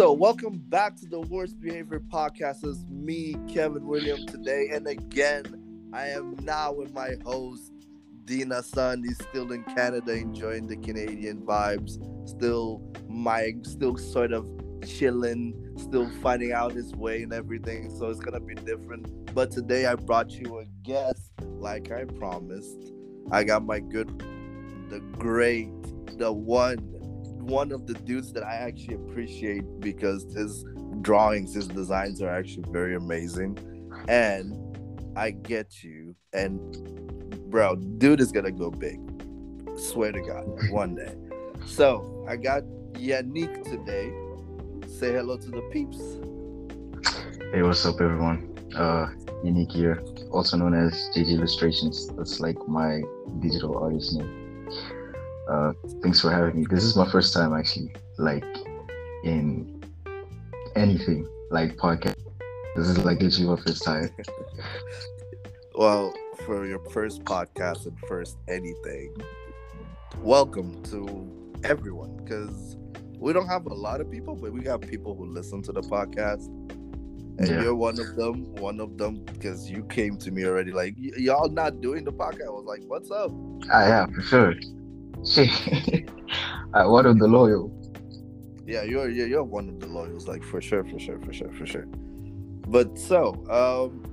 So, welcome back to the Worst Behavior Podcast. It's me, Kevin William, today. And again, I am now with my host, Dina Sun. He's still in Canada enjoying the Canadian vibes. Still, my, still sort of chilling, still finding out his way and everything. So, it's going to be different. But today, I brought you a guest, like I promised. I got my good, the great, the one, one of the dudes that I actually appreciate because his drawings, his designs are actually very amazing. And I get you. And bro, dude is gonna go big. Swear to God, one day. So I got Yannick today. Say hello to the peeps. Hey, what's up, everyone? Uh, Yannick here, also known as JJ Illustrations. That's like my digital artist name. Uh, thanks for having me. This is my first time actually, like, in anything like podcast. This is like literally my first time. Well, for your first podcast and first anything, welcome to everyone because we don't have a lot of people, but we got people who listen to the podcast. And Yeah. you're one of them, one of them, because you came to me already like, "Y- y'all not doing the podcast. I was like, what's up? I yeah, for sure. Shit. uh, one of the loyal. Yeah, you're, you're you're one of the loyals, like for sure, for sure, for sure, for sure. But so, um,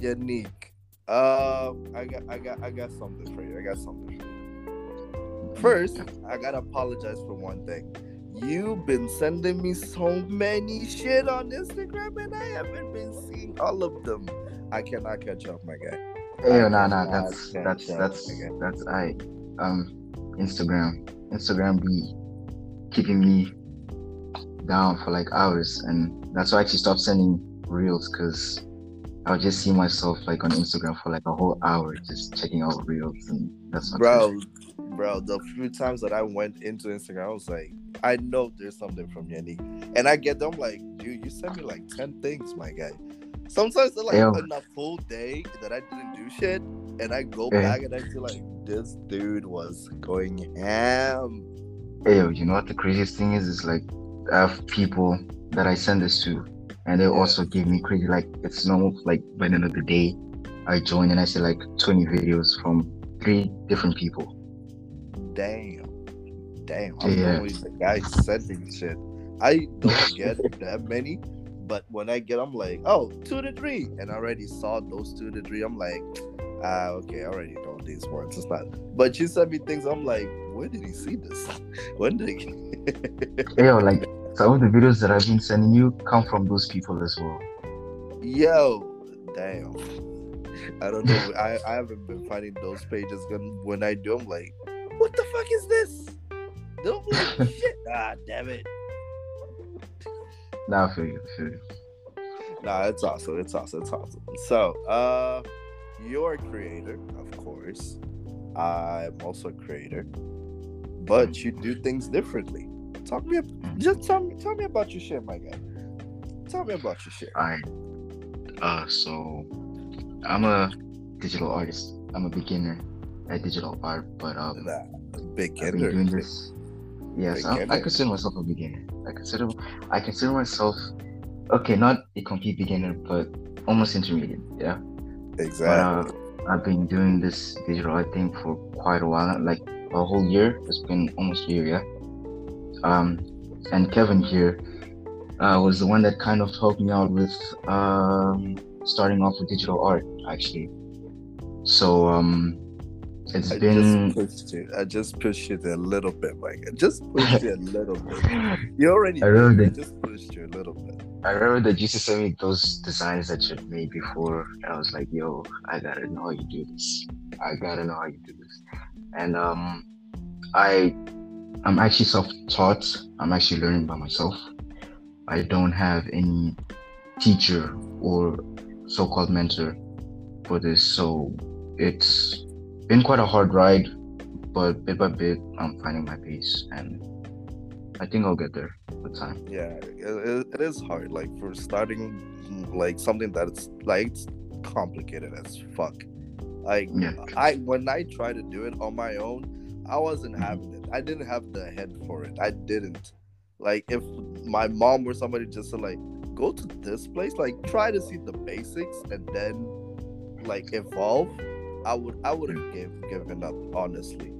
Yannick, um, I got, I got, I got something for you. I got something for you. First, I gotta apologize for one thing. You've been sending me so many shit on Instagram, and I haven't been seeing all of them. I cannot catch up, my guy. Hey, no, nah, nah, cannot that's that's that's that's I. Um, Instagram, Instagram be keeping me down for like hours, and that's why I actually stopped sending reels because I'll just see myself like on Instagram for like a whole hour just checking out reels, and that's not bro, bro. The few times that I went into Instagram, I was like, I know there's something from Yannick, and I get them like, dude, you sent me like ten things, my guy. Sometimes they're like on a full day that I didn't do shit, and I go Yeah. back and I feel like this dude was going ham. Yo, you know what the craziest thing is? Is like I have people that I send this to, and they Yeah. also give me crazy. Like it's normal. Like by the end of the day, I join and I see like 20 videos from three different people. Damn, damn. I'm Yeah. always the guy sending shit. I don't get that many, but when I get, I'm like, oh, two to three, and I already saw those two to three. I'm like, ah, okay, I already know these words. It's not. But she sent me things. I'm like, where did he see this? When did he? Yo, like some of the videos that I've been sending you come from those people as well. Yo, damn. I don't know. I, I haven't been finding those pages. When when I do, I'm like, what the fuck is this? Don't like shit. Ah, damn it. Now I feel you. I feel you. Nah, it's awesome. It's awesome. It's awesome. So, uh, you're a creator, of course. I'm also a creator, but you do things differently. Talk me, just tell me, tell me about your shit, my guy. Tell me about your shit. Alright. Uh, so I'm a digital artist. I'm a beginner at digital art, but um, Nah, big I've been doing this. Yes, I, I consider myself a beginner. I consider I consider myself okay, not a complete beginner, but almost intermediate. Yeah. But Exactly. uh, I've been doing this digital art thing for quite a while, like a whole year. It's been almost a year, yeah. Um, and Kevin here uh, was the one that kind of helped me out with um, starting off with digital art, actually. So um, it's I been just pushed it. I just pushed it a little bit, Mike. I just pushed it a little bit. You already I really did. I just pushed you a little bit. I remember that you used to send me those designs that you'd made before. I was like, yo, I gotta know how you do this. I gotta know how you do this. And um I I'm actually self-taught. I'm actually learning by myself. I don't have any teacher or so-called mentor for this. So it's been quite a hard ride, but bit by bit I'm finding my pace and I think I'll get there with time. Yeah, it, it- is hard. Like for starting, like something that's like it's complicated as fuck. Like Yeah. I when I tried to do it on my own, I wasn't mm-hmm. having it. I didn't have the head for it. I didn't. Like if my mom or somebody just said like go to this place, like try to see the basics and then like evolve, I would I would have give, given up honestly.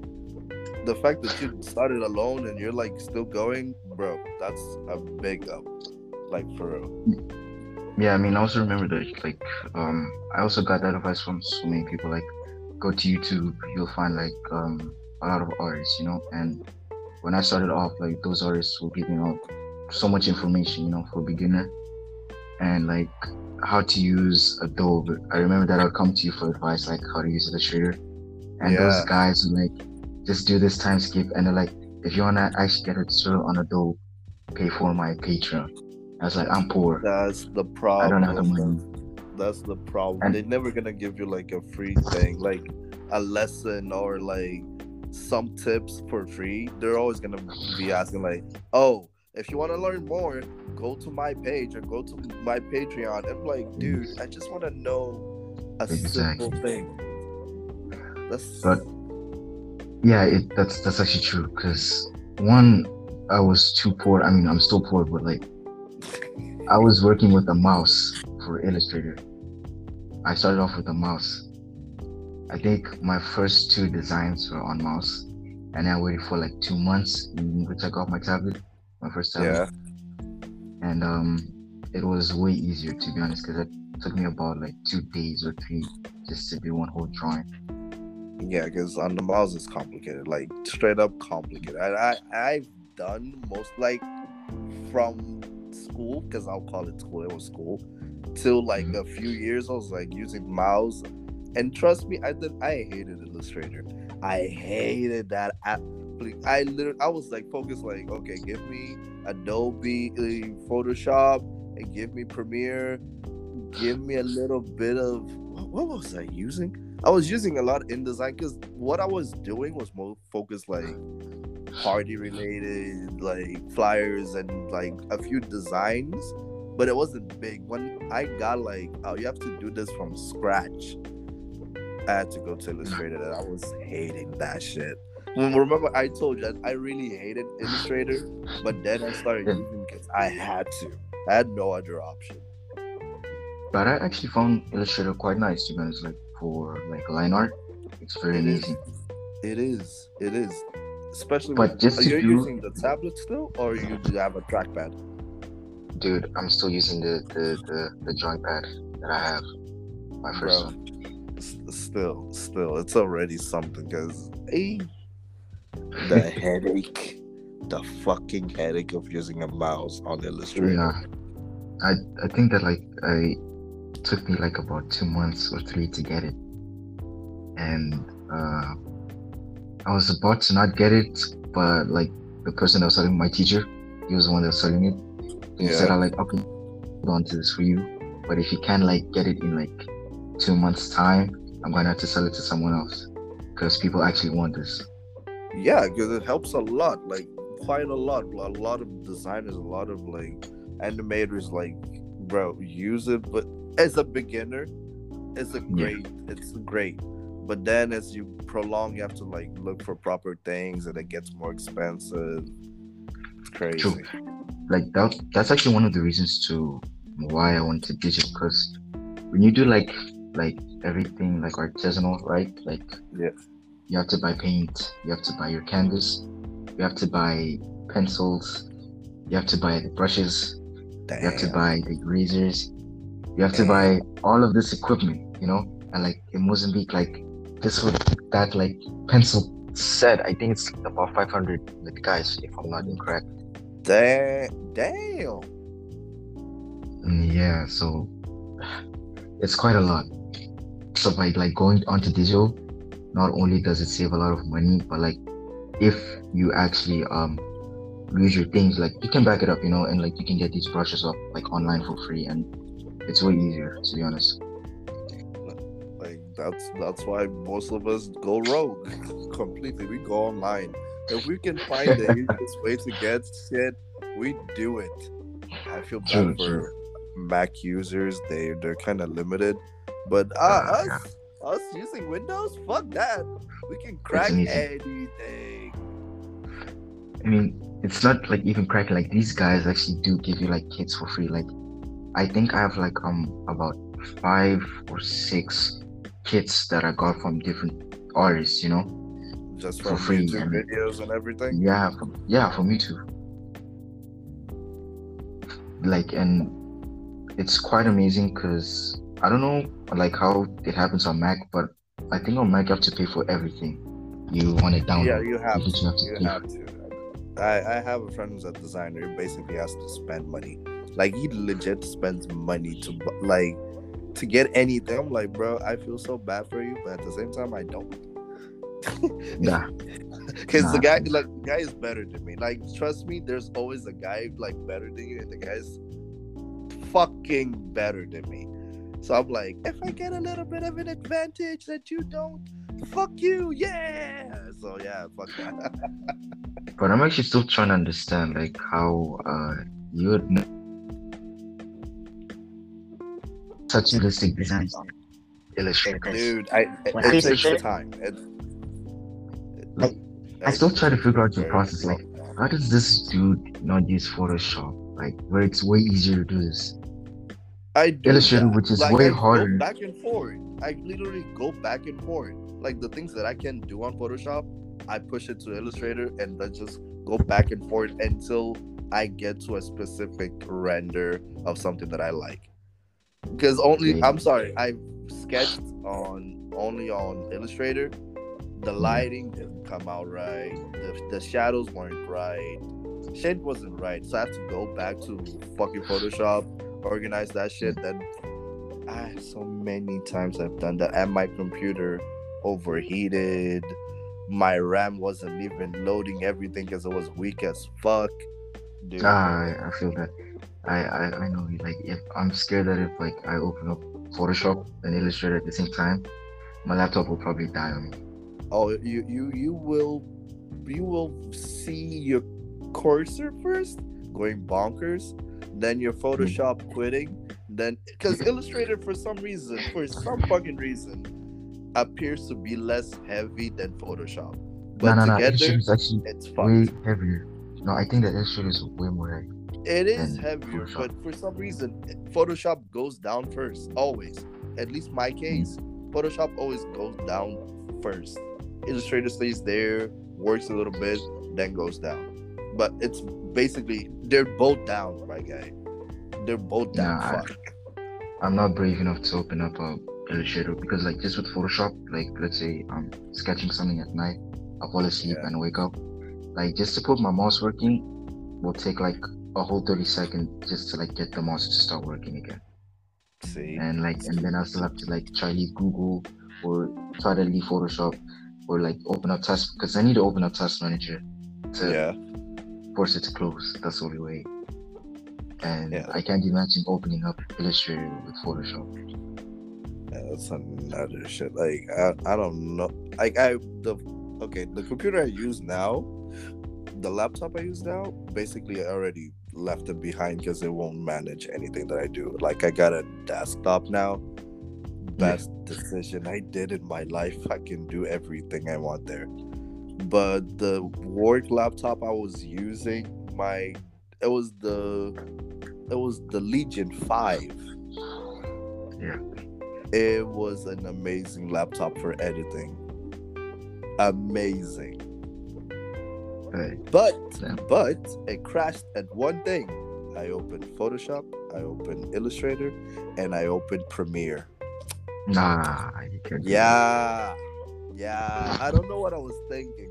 The fact that you started alone and you're like still going, bro, that's a big up. Like for real. Yeah, I mean, I also remember that, like, um, I also got that advice from so many people. Like, go to YouTube, you'll find like um a lot of artists, you know. And when I started off, like, those artists were giving out so much information, you know, for beginner, and like how to use Adobe. I remember that I'll come to you for advice, like how to use Illustrator, and Yeah. those guys were like, just do this time skip, and they're like, if you wanna actually get a tutorial on Adobe, pay for my Patreon. I was like, I'm poor. That's the problem. I don't have the money. That's the problem. And- They're never gonna give you like a free thing, like a lesson or like some tips for free. They're always gonna be asking like, "Oh, if you want to learn more, go to my page or go to my Patreon." I'm like, dude, I just want to know a simple thing. That's But yeah, it, that's that's actually true. Cause one, I was too poor. I mean, I'm still poor, but like, I was working with a mouse for Illustrator. I started off with a mouse. I think my first two designs were on mouse, and I waited for like two months to check off my tablet, my first time. yeah. and um it was way easier to be honest because it took me about like two days or three just to do one whole drawing Yeah, because on the mouse it's complicated, like straight up complicated. I, I I've done most like from school, because I'll call it school. It was school till like a few years. I was like using mouse, and trust me, I did. I hated Illustrator. I hated that app. I literally, I was like focused, like okay, give me Adobe uh, Photoshop and give me Premiere. Give me a little bit of what was I using? I was using a lot of InDesign because what I was doing was more focused like party related, like flyers and like a few designs, but it wasn't big. When I got like, oh, you have to do this from scratch, I had to go to Illustrator and I was hating that shit. Remember, I told you that I really hated Illustrator, but then I started using because I had to. I had no other option. but i actually found illustrator quite nice to be honest like for like line art it's very It amazing It is. It is. Especially But when just are you do- using the tablet still, or you do have a trackpad? dude i'm still using the the the, the drawing pad that i have my first Bro. one S- Still, still, it's already something because the headache, the fucking headache of using a mouse on Illustrator. yeah. I i think that like i took me like about two months or three to get it. And uh i was about to not get it but like the person that was selling my teacher he was the one that was selling it. He said i like okay hold on to this for you. But if you can like get it in like two months time i'm gonna have to sell it to someone else. Because people actually want this Yeah, because it helps a lot, like quite a lot. A lot of designers, a lot of like animators, like bro, use it. But as a beginner, it's a great, it's great. But then as you prolong, you have to like look for proper things, and it gets more expensive. It's crazy. True. like that that's actually one of the reasons to why I went to digital because when you do like like everything like artisanal, right? Like Yeah. You have to buy paint, you have to buy your canvas, you have to buy pencils, you have to buy the brushes, you have to buy the razors, you have to buy all of this equipment, you know? And like in Mozambique, like this would that like pencil set, I think it's about 500 meticais, if I'm not incorrect. Damn. Damn. Mm, Yeah, so it's quite a lot. So by like going onto digital, not only does it save a lot of money, but like if you actually um lose your things, like you can back it up, you know, and like you can get these brushes up like online for free, and it's way easier to be honest. Like that's that's why most of us go rogue completely. We go online. If we can find the easiest way to get shit, we do it. I feel bad True, for true. Mac users. They they're kind of limited, but uh, yeah. us us using Windows, fuck that. We can crack anything. I mean, it's not like even cracking. Like these guys actually do give you like kits for free. Like I think I have like um about five or six kits that I got from different artists. You know, Just For free, YouTube and- videos and everything. yeah, from, yeah, from YouTube. Like and it's quite amazing because I don't know like how it happens on Mac, but I think on Mac you have to pay for everything. You want it download. Yeah, you have you to. have to You have to. I, I have a friend who's a designer. He basically has to spend money. Like he legit spends money to like to get anything. I'm like, bro, I feel so bad for you, but at the same time, I don't. Yeah. Because the guy, like, the guy is better than me. Like, trust me, there's always a guy like better than you, and the guy's fucking better than me. So I'm like, if I get a little bit of an advantage that you don't, fuck you, yeah. So yeah, fuck that. But I'm actually still trying to understand like how uh you would such realistic designs illustrate. dude. I it, When it takes time. It, Like, I still try to figure out your process, like, How does this dude not use Photoshop? Like where it's way easier to do this. I do Illustrator, that. which is Like, way I go harder. back and forth. I literally go back and forth. Like the things that I can do on Photoshop, I push it to Illustrator and then just go back and forth until I get to a specific render of something that I like. Because only I'm sorry, I sketched on only on Illustrator. The Mm-hmm. lighting didn't come out right. The, the shadows weren't right. Shade wasn't right. So I have to go back to fucking Photoshop, organize that shit. Then I so many times I've done that, and my computer overheated. My RAM wasn't even loading everything because it was weak as fuck. Dude, Ah, I, feel that. I, I I know. Like if I'm scared that if like I open up Photoshop and Illustrator at the same time, my laptop will probably die on me. oh, you you you will you will see your cursor first going bonkers, then your Photoshop hmm. quitting, then because Illustrator for some reason, for some fucking reason, appears to be less heavy than Photoshop. But no, no, no. together, Illustrator is actually it's way fucked. heavier. No, I think that Illustrator is way more heavy. It is heavier, Photoshop. but for some reason, Photoshop goes down first. Always. At least my hmm. case, Photoshop always goes down first. Illustrator stays there, works a little bit, then goes down. But it's basically they're both down, my guy. They're both down. Nah, I, I'm not brave enough to open up a Illustrator because like just with Photoshop, like let's say I'm sketching something at night, I fall asleep Yeah. and wake up. Like just to put my mouse working will take like a whole 30 seconds just to like get the mouse to start working again. See, And like and then I still have to like try leave Google or try to leave Photoshop or like open up task because I need to open up task manager to yeah, force it to close. That's the only way. And Yeah. I can't imagine opening up Illustrator with Photoshop. yeah, that's another shit. Like I, I don't know. Like I the okay, the computer I use now, the laptop I use now, basically I already left it behind because it won't manage anything that I do. Like I got a desktop now. Best decision I did in my life. I can do everything I want there. But the work laptop I was using, my it was the it was the Legion 5. Yeah. It was an amazing laptop for editing. Amazing. Right. But Yeah. but it crashed at one thing. I opened Photoshop, I opened Illustrator, and I opened Premiere. Nah, you can't. Yeah. Yeah. I don't know what I was thinking.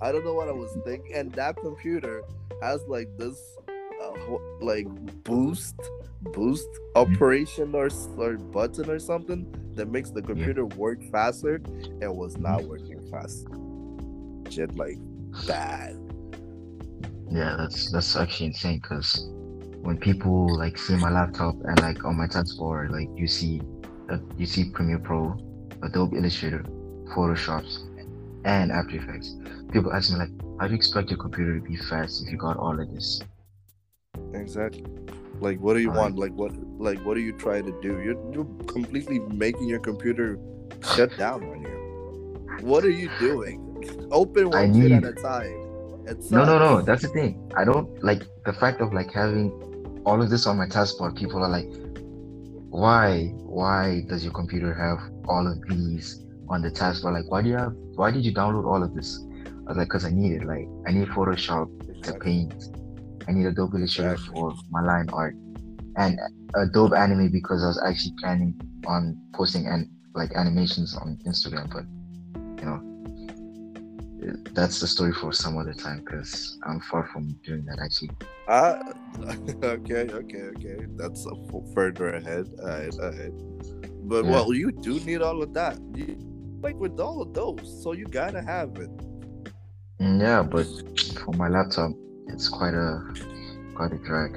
I don't know what I was thinking. And that computer has like this uh, like boost boost operation or, or button or something that makes the computer work faster. It was not working fast. Shit like bad. Yeah, that's that's actually insane because when people like see my laptop and like on my taskbar, like you see, uh, you see Premiere Pro, Adobe Illustrator, Photoshops, and After Effects. People ask me like, how do you expect your computer to be fast if you got all of this? Exactly. Like what do you want? Like what like what are you trying to do? You're you're completely making your computer shut down on you. What are you doing? Open one shit at need- a time. It's No, no, no. That's the thing. I don't like the fact of like having all of this on my taskbar. People are like, why? Why does your computer have all of these on the taskbar? Like, why do you have? Why did you download all of this? I was like, cause I need it. Like, I need Photoshop to paint. I need Adobe Illustrator for my line art, and Adobe Animate because I was actually planning on posting and like animations on Instagram. But you know, that's the story for some other time because I'm far from doing that actually. Ah, okay, okay, okay. That's further ahead. Alright, alright. But Yeah. well, you do need all of that. You, like with all of those, so you gotta have it. Mm, Yeah, but for my laptop, it's quite a quite a drag.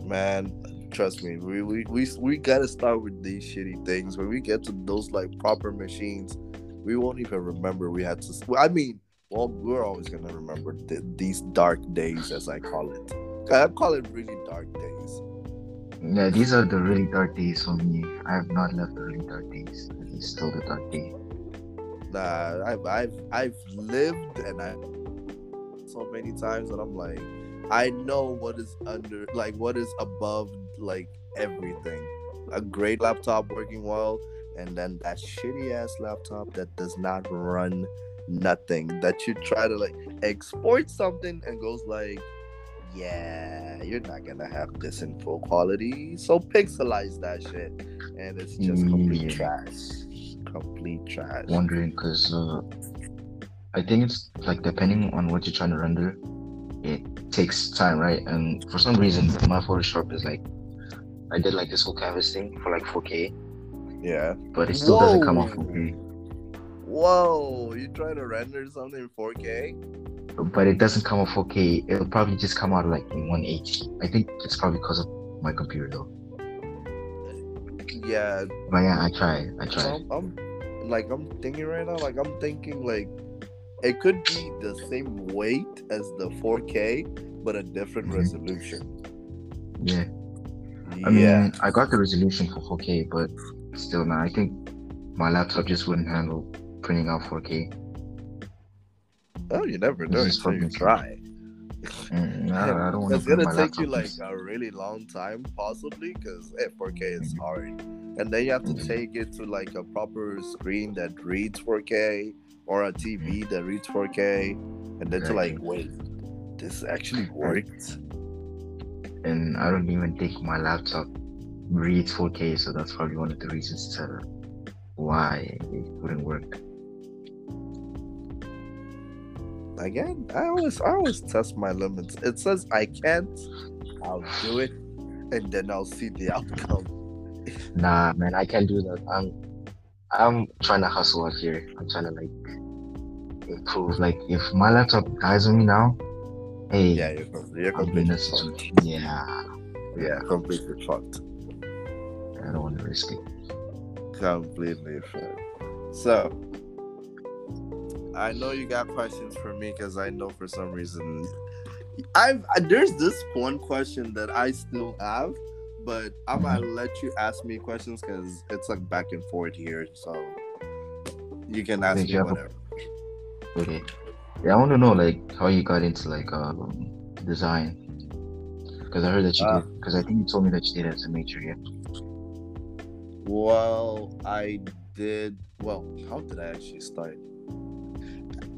Man, trust me, we, we we we gotta start with these shitty things. When we get to those like proper machines, we won't even remember we had to. I mean, well, we're always gonna remember th- these dark days, as I call it. I call it really dark days. Yeah, these are the really dark days for me. I have not left the really dark days. Still the dark day. Nah, I've I've I've lived and I so many times that I'm like, I know what is under like what is above like everything. A great laptop working well, and then that shitty ass laptop that does not run nothing. That you try to like export something and goes like, yeah, you're not gonna have this in full quality. So pixelize that shit, and it's just complete Yeah. trash. Complete trash. Wondering because uh, I think it's like depending on what you're trying to render, it takes time, right? And for some reason, my Photoshop is like, I did like this whole canvas thing for like 4K, Yeah. but it still doesn't come off Whoa. 4K. Whoa, you trying to render something in 4K? But it doesn't come off 4K. It'll probably just come out like in 180. I think it's probably because of my computer though. Yeah, But yeah, I try. I try. I'm, I'm like I'm thinking right now, like I'm thinking like it could be the same weight as the 4K, but a different Mhm. resolution. Yeah. I yeah, mean, I got the resolution for 4K, but still, man, I think my laptop just wouldn't handle printing out 4K. oh, you never know you fucking- try. Mm, I, I don't want It's to gonna take you like a really long time, possibly, because 4K eh, is mm-hmm. hard, and then you have to take it to like a proper screen that reads 4K or a TV mm-hmm. that reads 4K, and then to like, wait, this actually works. and I don't even think my laptop reads 4K, so that's probably one of the reasons to why it wouldn't work. Again, I always, I always test my limits. It says I can't, I'll do it, and then I'll see the outcome. Nah, man, I can't do that. I'm, I'm trying to hustle out here. I'm trying to like improve. Like, if my laptop dies on me now, hey, Yeah, you're, you're I'll be in completely fucked. Yeah, Yeah, completely fucked. I don't want to risk it. completely fair. So, I know you got questions for me because I know for some reason I've there's this one question that I still have, but I'm gonna let you ask me questions because it's like back and forth here. So you can ask me a- whatever. Okay. Yeah, I want to know like how you got into like um design. Because I heard that you Uh, did. Because I think you told me that you did as a major. Yeah. Well, I did. Well, how did I actually start?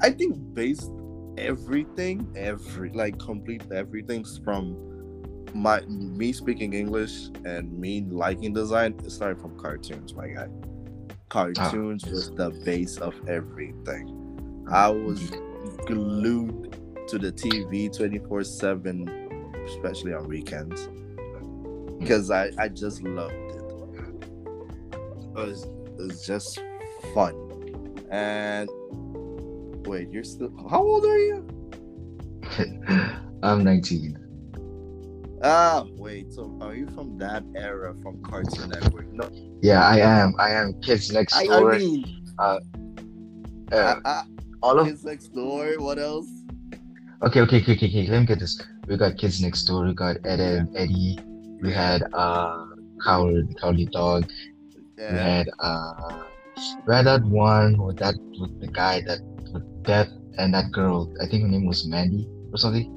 I think based everything, every like complete everything from my me speaking English and me liking design. It started from cartoons, my guy. Ah. Cartoons was the base of everything. Ah. I was glued to the TV twenty four seven, especially on weekends, hmm. because I I just loved it. It was, it was just fun. And wait, you're still how old are you? I'm 19. Ah, wait. So are you from that era from Cartoon Network? No, Yeah, I am. I am. Kids next I, I door. mean, uh, uh, all of Kids Next Door. What else? okay, okay, okay, okay, okay. Let me get this. We got kids next door. We got Ed and Eddy. We had uh Howard, Cowardly Dog. We had uh we had that one with that with the guy that with Death and that girl, I think her name was Mandy or something.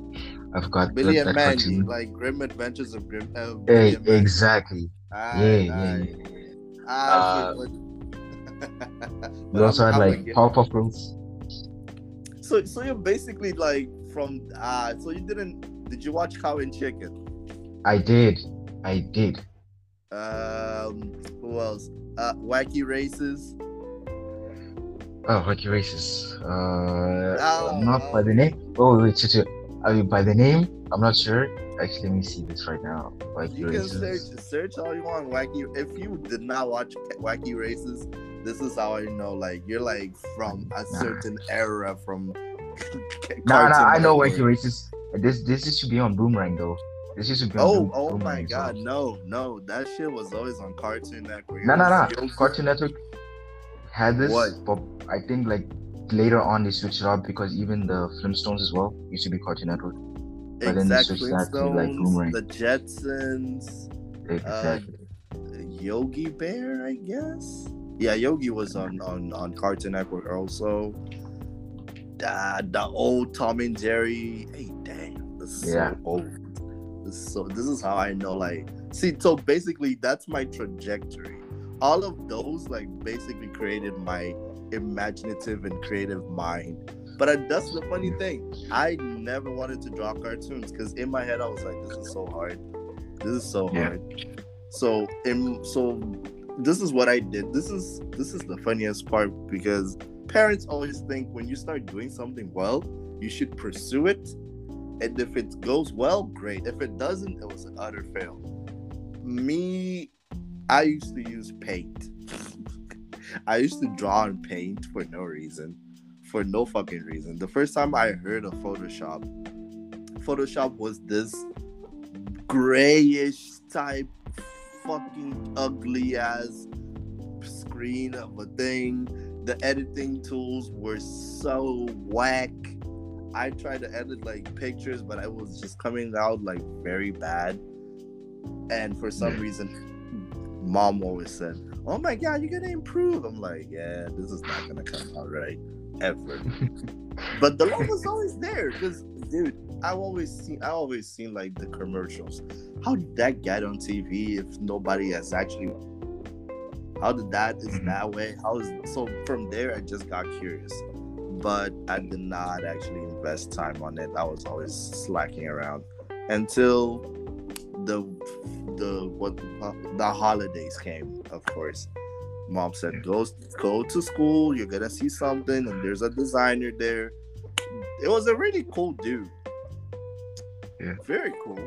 I forgot. Billy that, and that Mandy, cartoon. like Grim Adventures of Grim. Uh, Billy Hey, and exactly. Aye, yeah, aye. yeah. Aye, Uh, We also had like again- Powerpuff Girls. So, so you're basically like from uh so you didn't did you watch Cow and Chicken? I did. I did. Um, who else? Uh, Wacky Races. Oh, Rocky Races. Uh, Oh, not by the name. Oh, wait, wait, wait. I mean, by the name, I'm not sure. Actually, let me see this right now. Rocky You can Races. search search all you want. Wacky. If you did not watch Wacky Races, this is how I know. Like you're like from a Nah. certain era from. Nah, nah, I know Wacky Races. This this used to be on Boomerang though. This used to be on Oh, Boom- oh Boomerang my god, no, no, that shit was always on Cartoon Network. No, no, no. Cartoon Network had this, but I think like later on they switched it up because even the Flintstones as well used to be Cartoon Network. But then they switched that to, like, Boomerang. the Jetsons, Exactly. Yogi Bear, I guess. Yeah, Yogi was on on on Cartoon Network also. Uh, the old Tom and Jerry. Hey, damn, this is Yeah. so old. This is so. This is how I know. Like, see, so basically, that's my trajectory. All of those, like, basically created my imaginative and creative mind. But I, that's the funny thing. I never wanted to draw cartoons because in my head I was like, "This is so hard. This is so Yeah. hard." So, in so this is what I did. This is this is the funniest part because parents always think when you start doing something well, you should pursue it, and if it goes well, great. If it doesn't, it was an utter fail. Me, I used to use paint. I used to draw in paint for no reason, for no fucking reason. The first time I heard of Photoshop, Photoshop was this grayish type, fucking ugly ass screen of a thing. The editing tools were so whack. I tried to edit like pictures, but I was just coming out like very bad. And for some hmm. reason, mom always said, "Oh my god, you're gonna improve." I'm like, "Yeah, this is not gonna come out right ever." but the love was always there because, dude, I've always seen, I always seen like the commercials. How did that get on TV if nobody has actually? How did that is Mhm. that way? How is so? From there, I just got curious, but I did not actually invest time on it. I was always slacking around until the the what the holidays came. Of course, mom said, "Go go to school. You're gonna see something, and there's a designer there." It was a really cool dude. Yeah. Very cool.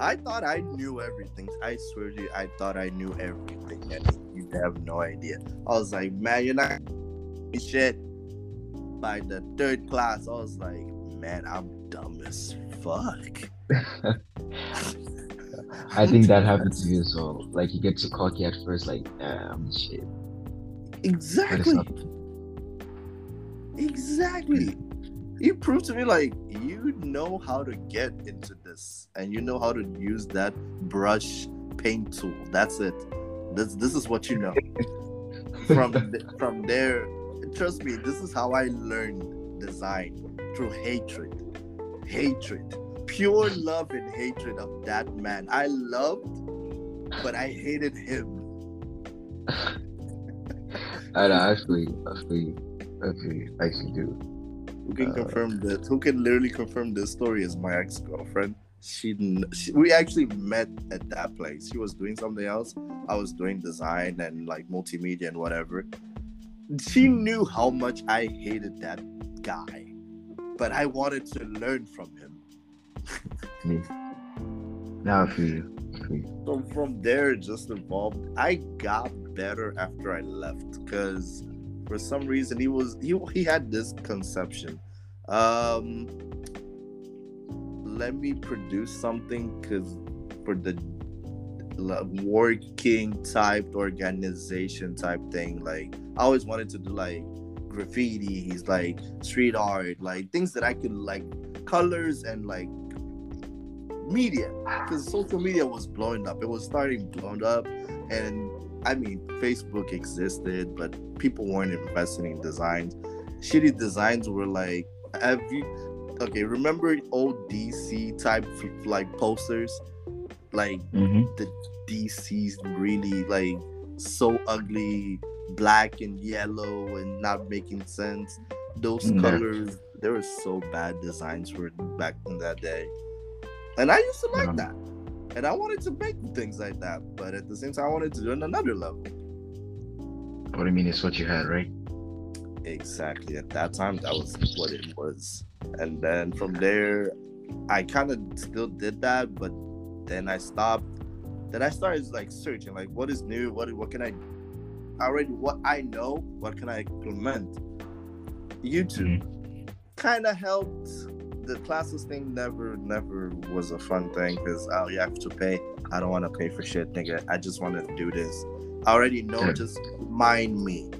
I thought I knew everything. I swear to you, I thought I knew everything, and you have no idea. I was like, man, you're not shit. By the third class, I was like, man, I'm dumb as fuck. I think that happened to you as well. Like you get too cocky at first, like um shit. Exactly. Exactly. You proved to me like you know how to get into this and you know how to use that brush paint tool. That's it. This this is what you know. From th- from there, trust me, this is how I learned design through hatred. Hatred. Pure love and hatred of that man. I loved, but I hated him. I know, actually, actually, you. I feel you. You. Actually do. Who can Uh, confirm this? Who can literally confirm this story is my ex girlfriend. She, she, we actually met at that place. She was doing something else. I was doing design and like multimedia and whatever. She knew how much I hated that guy, but I wanted to learn from him. Me. Now feel you. So from there, just evolved. I got better after I left because for some reason he was he he had this conception. Um, let me produce something because for the working type organization type thing, like I always wanted to do like graffiti, he's like street art, like things that I could like colors and like media because social media was blowing up. It was starting blowing up, and I mean, Facebook existed, but people weren't investing in designs. Shitty designs were like have you? Okay, remember old DC type like posters, like hmm the DC's really like so ugly, black and yellow and not making sense. Those Yeah. colors, they were so bad designs for back in that day. And I used to like Yeah. that. And I wanted to make things like that, but at the same time, I wanted to do it on another level. What I mean is what you had, right? Exactly. At that time, that was what it was. And then from there, I kind of still did that, but then I stopped. Then I started like searching, like what is new, what what can I already what I know, what can I implement. YouTube mm-hmm. kind of helped. The classes thing never never was a fun thing because oh you have to pay. I don't want to pay for shit, nigga. I just want to do this. I already know. Yeah. Just mind me.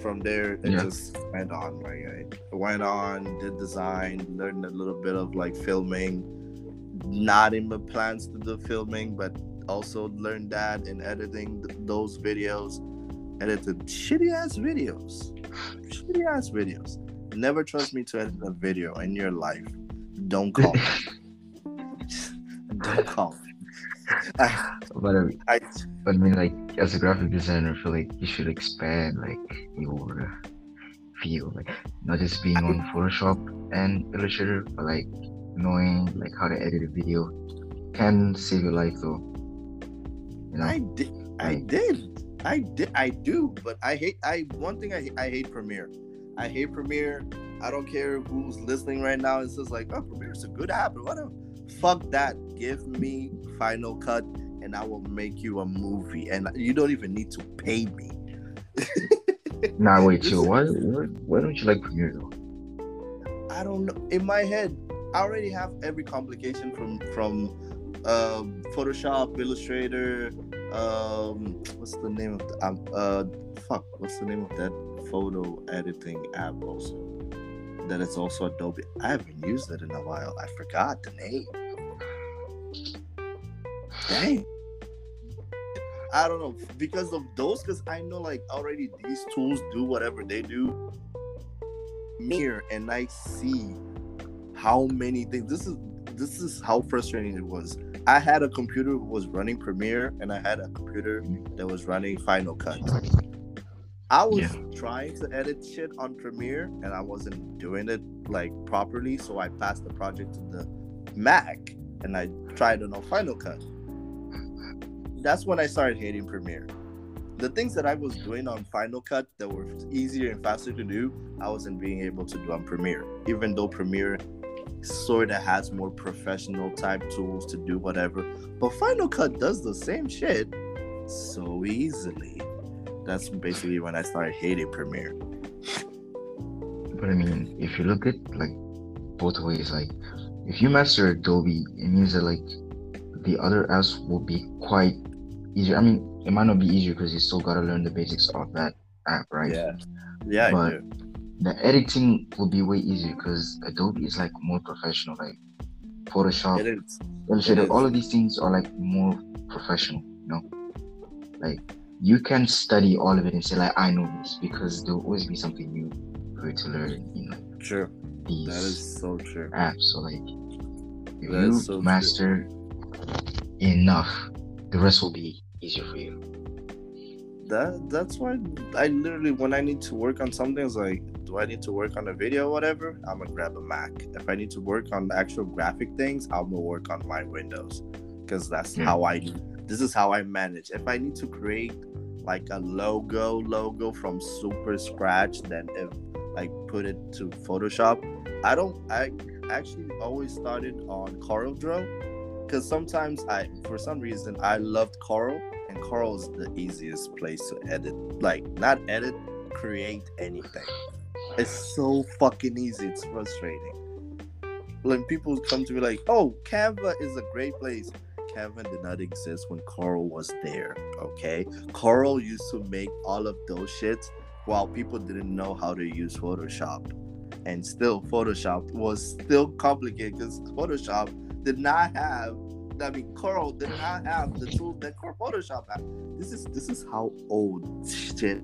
From there, it Yeah. just went on. Like I went on, did design, learned a little bit of like filming. Not in my plans to do filming, but also learned that in editing th- those videos. Edited shitty ass videos, shitty ass videos. Never trust me to edit a video in your life. Don't call me. Don't call. I, But I, I, but I mean, like as a graphic designer, I feel like you should expand like your field, like not just being on Photoshop and Illustrator, but like knowing like how to edit a video can save your life though. You know, I did. I did. I did. I do. But I hate. I one thing. I I hate Premiere. I hate Premiere. I don't care who's listening right now. It's just like, oh, Premiere Premiere's a good app. But whatever. Fuck that. Give me Final Cut, and I will make you a movie. And you don't even need to pay me. nah, wait, chill. Why, why, why don't you like Premiere though? I don't know. In my head, I already have every complication from from um, Photoshop, Illustrator. Um, what's the name of the um, uh fuck? What's the name of that photo editing app also? That it's also Adobe. I haven't used it in a while. I forgot the name. Dang. I don't know because of those. Because I know like already these tools do whatever they do. Mirror and I see how many things. This is this is how frustrating it was. I had a computer that was running Premiere and I had a computer that was running Final Cut. I was Yeah. trying to edit shit on Premiere and I wasn't doing it like properly, so I passed the project to the Mac and I tried it on Final Cut. That's when I started hating Premiere. The things that I was doing on Final Cut that were easier and faster to do, I wasn't being able to do on Premiere. Even though Premiere sort of has more professional type tools to do whatever, but Final Cut does the same shit so easily. That's basically when I started hating Premiere. But I mean, if you look at like both ways, like if you master Adobe, it means that like the other apps will be quite easier. I mean, it might not be easier because you still gotta learn the basics of that app, right? Yeah, yeah, But- The editing will be way easier because Adobe is like more professional. Like Photoshop. Illustrator, all of these things are like more professional. You know, like you can study all of it and say like I know this because there will always be something new for you to learn. You know, True. these That is so true. apps. So like, if That you so true. master enough, the rest will be easier for you. That that's why I literally when I need to work on something, it's like, do I need to work on a video or whatever? I'm gonna grab a Mac. If I need to work on the actual graphic things, I'm gonna work on my Windows. Because that's Yeah. how I this is how I manage. If I need to create like a logo logo from super scratch, then if like put it to Photoshop, I don't I actually always started on CorelDRAW because sometimes I for some reason I loved Corel and Corel is the easiest place to edit like not edit create anything. It's so fucking easy it's frustrating. When people come to me like oh Canva is a great place Canva did not exist when Corel was there okay Corel used to make all of those shits while people didn't know how to use Photoshop and still Photoshop was still complicated because Photoshop did not have I mean Corel did not have the tools that Core Photoshop had. This is this is how old shit.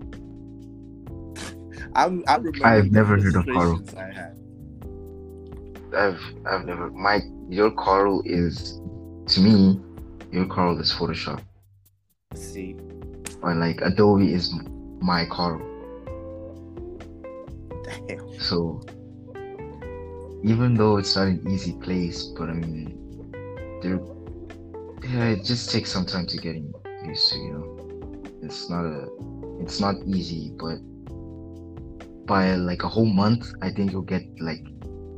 I'm, I remember. I've never heard of frustrations I had. I've I've never my your Corel is to me your Corel is Photoshop CC, or like Adobe is my Corel. damn. So even though it's not an easy place, but I mean, there, yeah, it just takes some time to get used to. You know, it's not a, it's not easy, but by like a whole month, I think you'll get like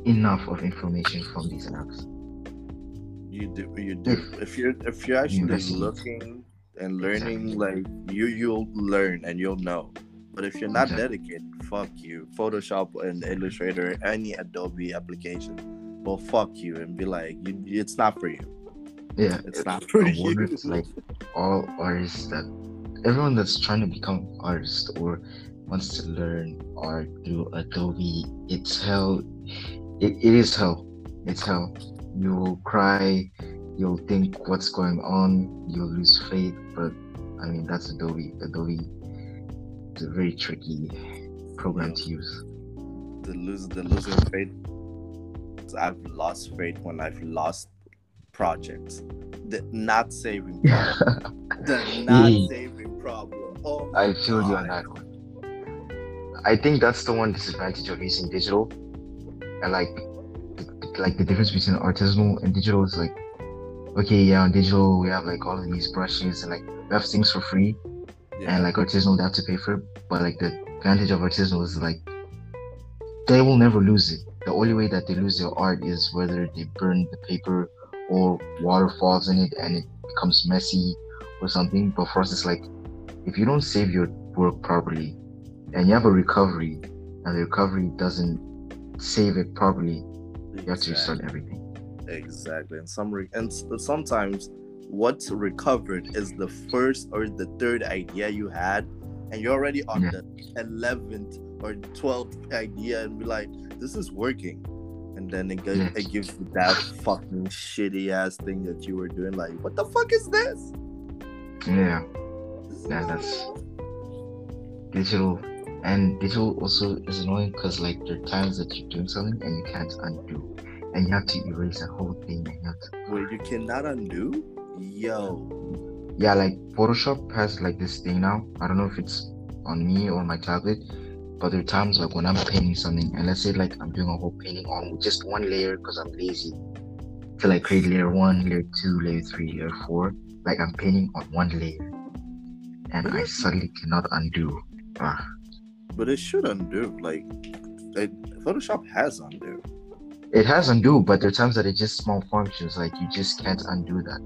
enough of information from these apps. You do, you do. Hmm. If you're if you're actually investigate. looking and learning, like you you'll learn and you'll know. But if you're not dedicated, fuck you. Photoshop and Illustrator, any Adobe application, will fuck you and be like, you, it's not for you. Yeah, It's not for you. if like all artists that everyone that's trying to become an artist or wants to learn art through Adobe, it's hell. It, it is hell. It's hell. You will cry. You'll think what's going on. You'll lose faith. But I mean, that's Adobe. Adobe is a very tricky program to use. the lose the losing faith. I've lost faith when I've lost projects. The not saving problem. the not Yeah. saving problem. Oh I feel you on that one. I think that's the one disadvantage of using digital, and like, like the difference between artisanal and digital is like, okay, yeah, on digital we have like all of these brushes and like we have things for free, Yeah. and like artisanal they have to pay for it. But like the advantage of artisanal is like, they will never lose it. The only way that they lose their art is whether they burn the paper or water falls in it and it becomes messy or something. But for us, it's like if you don't save your work properly and you have a recovery and the recovery doesn't save it properly, you have to restart everything. Exactly. And some re- and sometimes what's recovered is the first or the third idea you had, and you're already on Yeah. the eleventh or twelfth idea, and be like, "This is working," and then it, it gives you that fucking shitty ass thing that you were doing. Like, what the fuck is this? Yeah, Yeah, that's- real." digital. And digital also is annoying because like there are times that you're doing something and you can't undo. And you have to erase that whole thing and you have to where you cannot undo. Yo, yeah, like Photoshop has like this thing now. I don't know if it's on me or my tablet, but there are times like when I'm painting something, and let's say like I'm doing a whole painting on just one layer because I'm lazy. To like create layer one, layer two, layer three, layer four. Like I'm painting on one layer, and I suddenly cannot undo. Ah, but it should undo. Like, it, Photoshop has undo. it has undo, but there are times that it just malfunctions. Like you just can't undo that.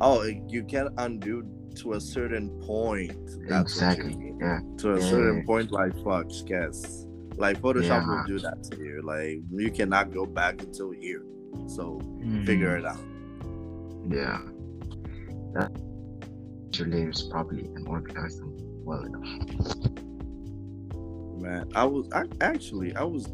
Oh, you can undo to a certain point. That's exactly. Yeah. To a Yeah. certain point, like fuck, guess. Like Photoshop Yeah. will do that to you. Like you cannot go back until here. So Mm. figure it out. Yeah. That your layers properly and organize them well enough. Man, I was I, actually I was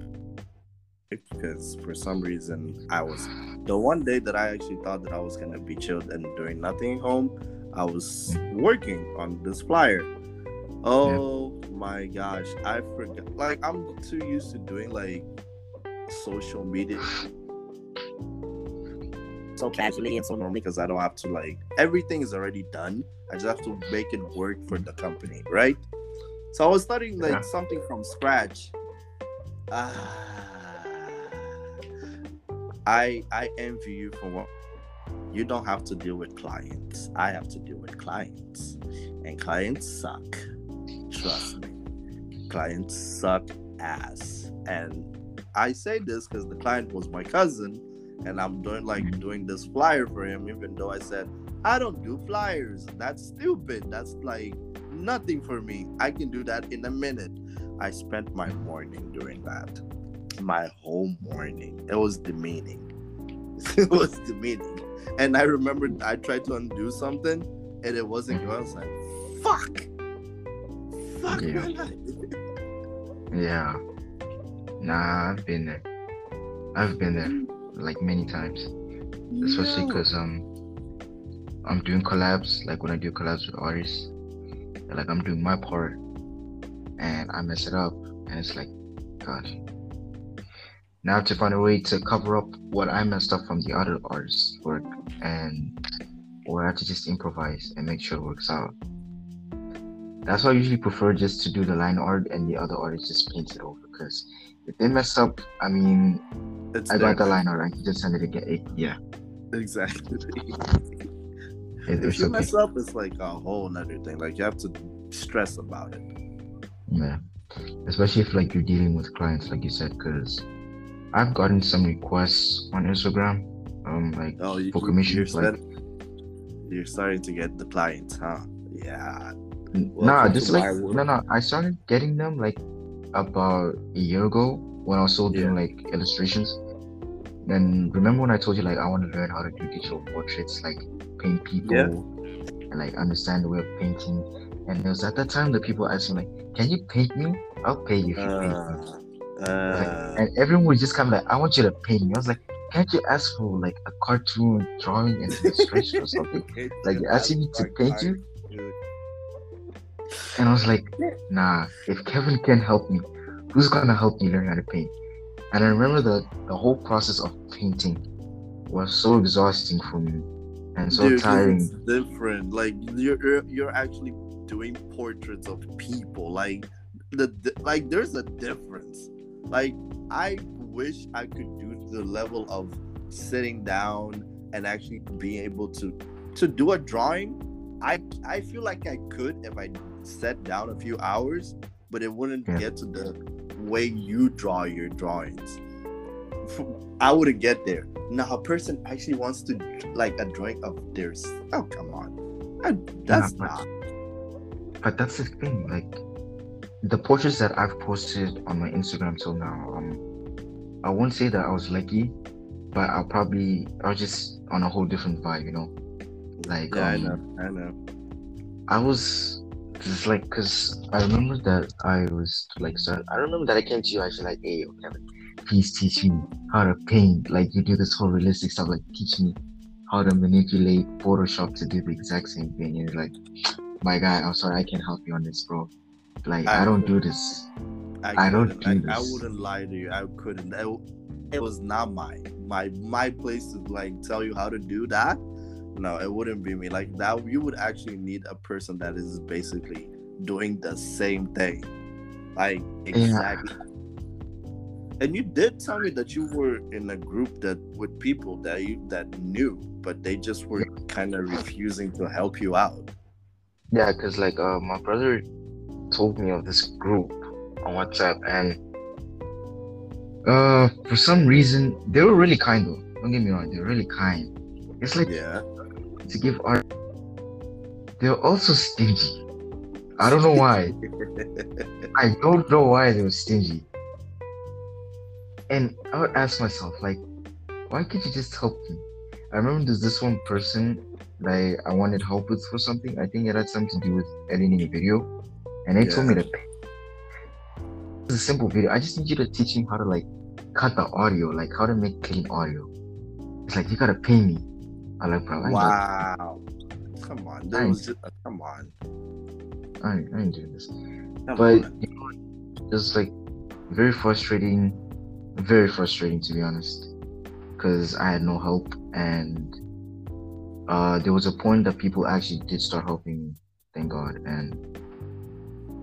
because for some reason I was the one day that I actually thought that I was gonna be chilled and doing nothing at home. I was working on this flyer. Oh my gosh, I forgot. Like I'm too used to doing like social media so casually and so normally because I don't have to like everything is already done. I just have to make it work for the company, right? So I was starting like Yeah. something from scratch. Ah, I I envy you for what you don't have to deal with clients. I have to deal with clients, and clients suck. Trust me, clients suck ass. And I say this because the client was my cousin, and I'm doing like doing this flyer for him, even though I said I don't do flyers. That's stupid. That's like nothing for me. I can do that in a minute. I spent my morning doing that. My whole morning. It was demeaning. it was demeaning. And I remember I tried to undo something and it wasn't going. I was like, fuck. Fuck Yeah. my life. Yeah. Nah, I've been there. I've been there like many times. Especially No. because um I'm doing collabs, like when I do collabs with artists, like I'm doing my part and I mess it up. and it's like, God. Now I have to find a way to cover up what I messed up from the other artist's work, and or I have to just improvise and make sure it works out. That's why I usually prefer just to do the line art and the other artist just paint it over. Because if they mess up, I mean, It's I got the line art. I can just send it again. It, yeah, Exactly. it, if you okay. mess up, it's like a whole nother thing. Like you have to stress about it. Yeah, especially if like you're dealing with clients, like you said, because I've gotten some requests on Instagram, um, like Oh, you, for commissions, You're, like you're starting to get the clients, huh? Yeah. n- welcome nah, just like no, no. I started getting them like about a year ago when I was still doing Yeah. like illustrations. Then remember when I told you like I want to learn how to do digital portraits, like paint people Yeah. and like understand the way of painting. And it was at that time that people asked me like, "Can you paint me? I'll pay you if you paint me." Uh, uh, and everyone was just kind of like, I want you to paint me. I was like, can't you ask for like a cartoon drawing and illustration or something? Like you're asking me to paint you? And I was like, nah, if Kevin can help me, who's gonna help me learn how to paint? And I remember that the whole process of painting was so exhausting for me and so Dude, tiring. It's different. Like you're you're- you're actually doing portraits of people. Like the the- like there's a difference. Like I wish I could do the level of sitting down and actually being able to to do a drawing. I I feel like I could if I sat down a few hours, but it wouldn't Yeah. get to the way you draw your drawings. I wouldn't get there. Now a person actually wants to like a drawing of theirs. Oh come on, I- that's but- not. But that's the thing, like the portraits that I've posted on my Instagram till now, um, I won't say that I was lucky, but I'll probably I was just on a whole different vibe, you know. Like Yeah, I um, know, I know. I was just like, cause I remember that I was like, so I remember that I came to you. I said like, hey, Kevin, please teach me how to paint. Like you do this whole realistic stuff. Like teach me how to manipulate Photoshop to do the exact same thing. And you're like, my guy, I'm sorry, I can't help you on this, bro. Like I, I- don't do this. I, I don't do I, I wouldn't lie to you. I couldn't. It, it was not my my my place to like tell you how to do that. No, it wouldn't be me. Like that, you would actually need a person that is basically doing the same thing. Like exactly. And you did tell me that you were in a group that with people that you that knew, but they just were kind of refusing to help you out. Yeah, cause like uh, my brother told me of this group on WhatsApp, and uh, for some reason they were really kind though. Don't get me wrong, they were really kind. It's like Yeah. to give art. They're also stingy. I don't know why. I don't know why they were stingy. And I would ask myself, like, why can't you just help me? I remember there's this one person that I, I wanted help with for something. I think it had something to do with editing a video. And they told me to pay. It's a simple video. I just need you to teach me how to like cut the audio, like how to make clean audio. It's like you gotta pay me. I'm like, bro, I Wow. Come on. That was just uh, come on. I I ain't doing this. Come but on. you know, it like very frustrating very frustrating to be honest because i had no help and uh there was a point that people actually did start helping me thank god and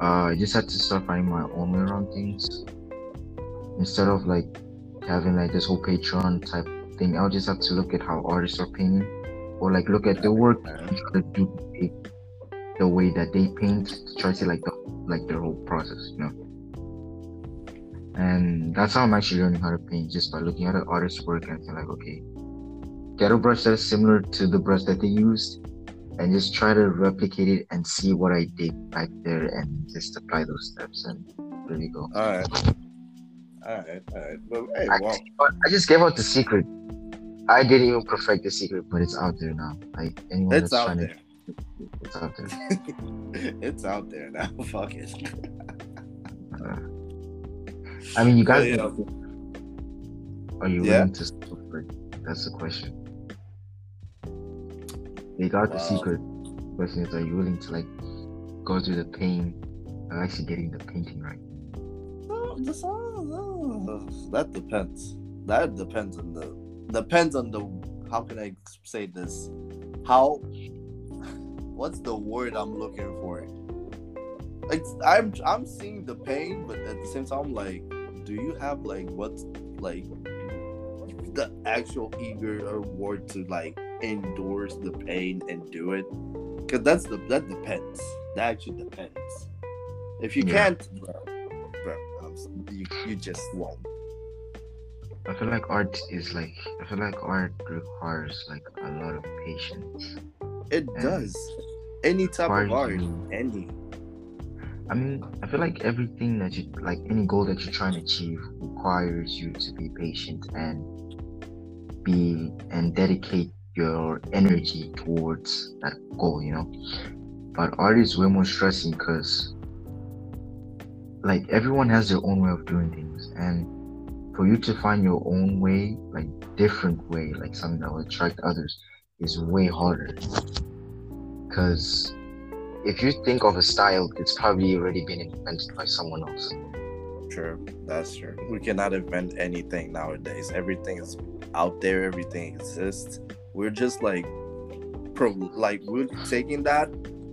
uh i just had to start finding my own way around things instead of like having like this whole patreon type thing i'll just have to look at how artists are painting or like look at their work to duplicate the way that they paint to try to like the like their whole process, you know. And that's how I'm actually learning how to paint just by looking at an artist's work and like, okay, get a brush that is similar to the brush that they used and just try to replicate it and see what I did back there and just apply those steps and there you go. All right. All right. All right. But hey, I, well, I just gave out the secret. I didn't even perfect the secret, but it's out there now. Like anyone it's that's out trying there. to it's out there. it's out there now. Fuck it. Uh, I mean, you But, guys, yeah. are you Yeah. willing to suffer? That's the question. They got the Wow. secret. Question is, are you willing to like go through the pain of actually getting the painting right? Oh, the oh, song, oh. that depends. That depends on the depends on the how can I say this? How what's the word I'm looking for? Like I'm I'm seeing the pain, but at the same time, like, do you have like what's like the actual eager or word to like endorse the pain and do it? Because that's the that depends. That actually depends. If you Yeah. can't, bro, bro, you you just won't. I feel like art is like I feel like art requires like a lot of patience. It And does. Any type of art, any. I mean, I feel like everything that you like, any goal that you're trying to achieve requires you to be patient and be and dedicate your energy towards that goal, you know. But art is way more stressing because, like, everyone has their own way of doing things, and for you to find your own way, like different way, like something that will attract others, is way harder. Because if you think of a style, it's probably already been invented by someone else. True, that's true. We cannot invent anything nowadays. Everything is out there. Everything exists. We're just like, pro, like we're taking that,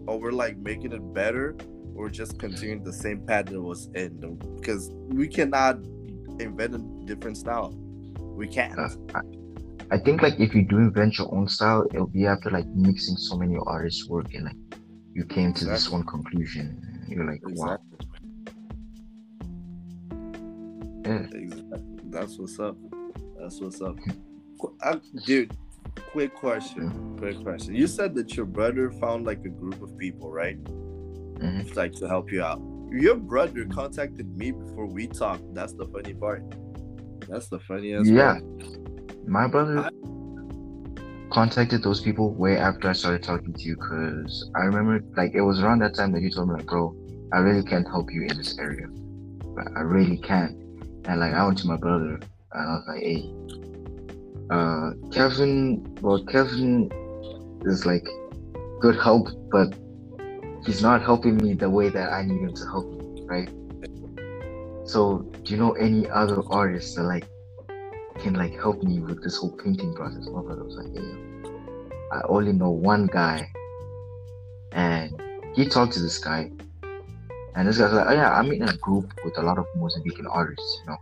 or we're like making it better, or just continuing the same path that was in. Because we cannot invent a different style. We can't. Uh, I, I think like if you do invent your own style, it'll be after like mixing so many artists' work and like you came to this one conclusion. You're like, wow, Exactly. yeah. Exactly. That's what's up. That's what's up. Dude, quick question. Quick question. You said that your brother found like a group of people, right? Mhm. Like to help you out. Your brother contacted me before we talked. That's the funny part. That's the funniest Yeah. part. My brother I- contacted those people way after I started talking to you because I remember like it was around that time that you told me like, bro, I really can't help you in this area. Like, I really can't. And like I went to my brother and I was like, hey, uh, Kevin, well, Kevin is like good help, but he's not helping me the way that I need him to help me, right? So, do you know any other artists that like can like help me with this whole painting process? My brother was like, hey, I only know one guy, and he talked to this guy, and this guy's like, oh yeah, I'm in a group with a lot of Mozambican artists, you know.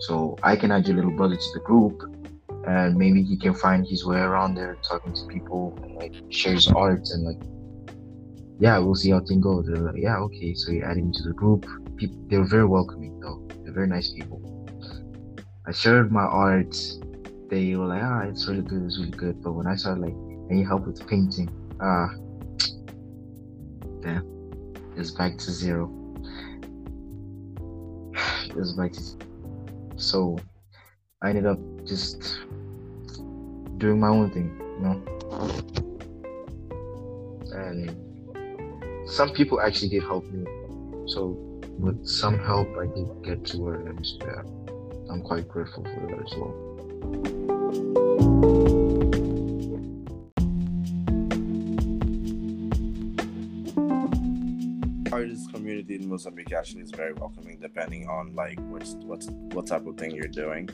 So I can add your little brother to the group, and maybe he can find his way around there, talking to people, and like share his art, and like, yeah, we'll see how things go. They're like, yeah, okay. So he added him to the group. People, they were very welcoming, though. They're very nice people. I shared my art. They were like, ah, it's really good, it's really good. But when I started like, need help with painting, ah, damn, it's back to zero. It's back to so I ended up just doing my own thing, you know. And some people actually did help me. So with some help, I did get to where I am today. I'm quite grateful for that as well. Artist community in Mozambique actually is very welcoming, depending on like which what's what type of thing you're doing.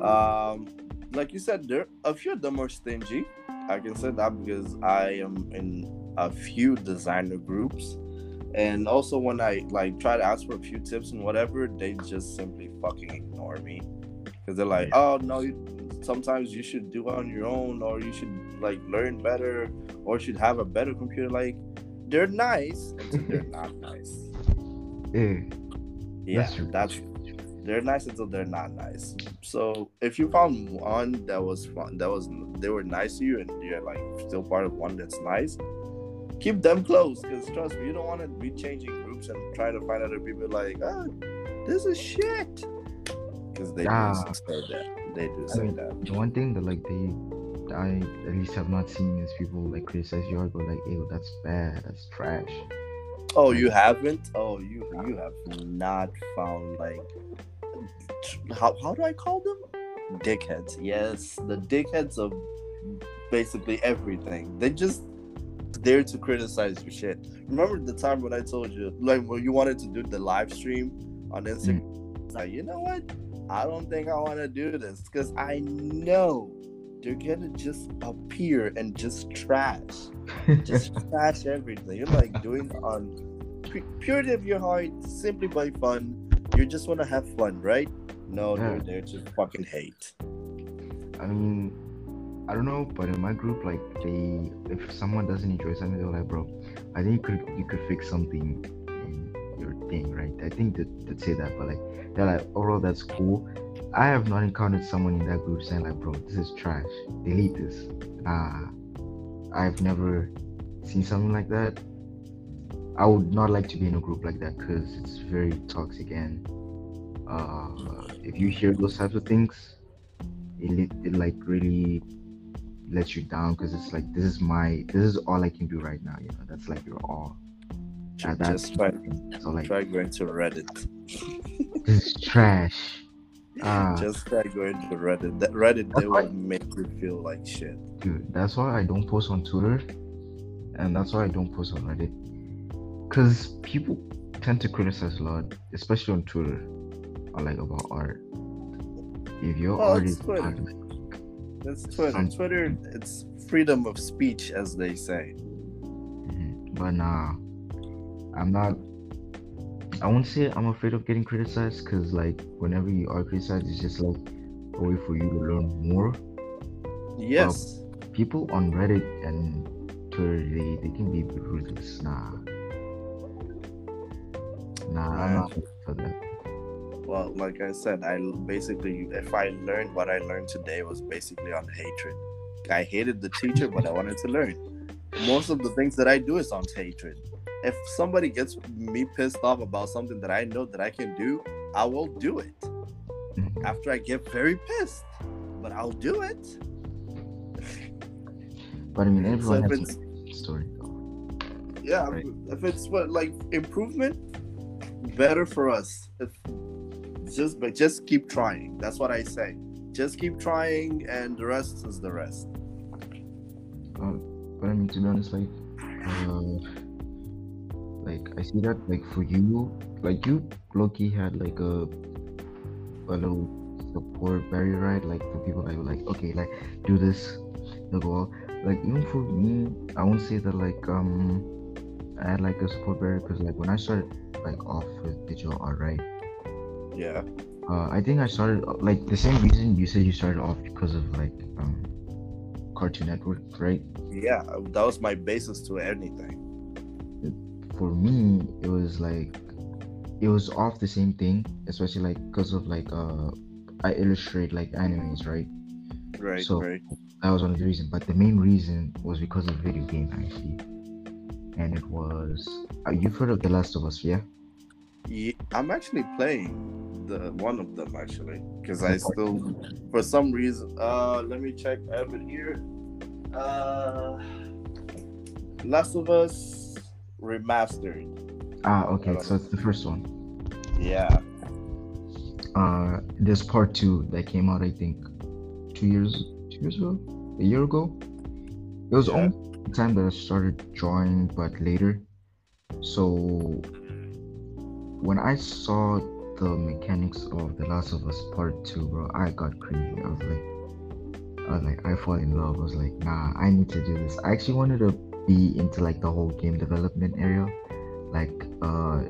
Um, like you said, there a few of them are stingy. I can say that because I am in a few designer groups, and also when I like try to ask for a few tips and whatever, they just simply fucking ignore me because they're like, "Oh no, you, sometimes you should do it on your own, or you should like learn better, or should have a better computer." Like they're nice until they're not nice. Yeah, Yeah, That's true. that's they're nice until they're not nice. So if you found one that was fun, that was they were nice to you, and you're like still part of one that's nice, keep them close. Because trust me, you don't want to be changing groups and trying to find other people like, ah, this is shit. Because they Ah. do say that. They do I say mean, that. the one thing that like they, I at least have not seen is people like criticize your but like, ew, that's bad, that's trash. Oh, you haven't? Oh, you you have not found like how how do I call them? Dickheads. Yes, the dickheads of basically everything. They just there to criticize your shit. Remember the time when I told you like when you wanted to do the live stream on Instagram. Mm. Like, you know what? I don't think I want to do this because I know they're gonna just appear and just trash, just trash everything. You're like doing on purity of your heart, simply by fun. You just want to have fun, right? No, Yeah. they're there to fucking hate. I mean, I don't know, but in my group, like they, if someone doesn't enjoy something, they're like, bro, I think you could you could fix something in your thing, right? I think that they'd say that, but like they're like, overall, that's cool. I have not encountered someone in that group saying like, bro, this is trash. Delete this. Nah, I've never seen something like that. I would not like to be in a group like that because it's very toxic and uh, if you hear those types of things, it, it like really lets you down because it's like this is my this is all I can do right now. You know, that's like your all. That- that's just try, so like try going to Reddit. this is trash. Ah, Just try going to Reddit. That Reddit, they will make you feel like shit. dude, that's why I don't post on Twitter, and that's why I don't post on Reddit, because people tend to criticize a lot, especially on Twitter, or like about art. If your Oh, art is Twitter. bad, like, That's Twitter. Twitter, it's freedom of speech, as they say. Mhm. But nah, I'm not. I won't say I'm afraid of getting criticized because, like, whenever you are criticized, it's just like a way for you to learn more. Yes. People on Reddit and Twitter, they, they can be ruthless. Nah. Nah, I'm not for that. Well, like I said, i basically, if I learned what I learned today was basically on hatred. I hated the teacher, but I wanted to learn. Most of the things that I do is on hatred. If somebody gets me pissed off about something that I know that I can do, I will do it. Mhm. After I get very pissed, but I'll do it. But I mean, everyone if has a story. yeah, Right. if it's what like improvement, better for us. If just but just keep trying. That's what I say. Just keep trying, and the rest is the rest. Uh, but I mean, to be honest, like, uh, like I see that, like for you, like you, Loki had like a a little support barrier, right? Like for people that were like, okay, like do this, they'll go. Like even for me, I won't say that like um I had like a support barrier because like when I started like off with digital art, right? Yeah. Uh, I think I started uh, like the same reason you said you started off because of like um Cartoon Network, right? Yeah, that was my basis to anything. for me it was like it was off the same thing especially like because of like uh i illustrate like animes right Right, So- right. that was one of the reasons but the main reason was because of video game actually and it was uh, you've heard of the last of us yeah Yeah, I'm actually playing the one of them actually because I still, for some reason, uh, let me check. I have it here. Uh, Last of Us remastered. ah okay so it's the first one Yeah. uh there's part two that came out i think two years two years ago a year ago it was Yeah. only the time that i started drawing but later so when i saw the mechanics of the last of us part two bro i got crazy i was like i was like i fall in love i was like nah i need to do this i actually wanted to be into like the whole game development area like uh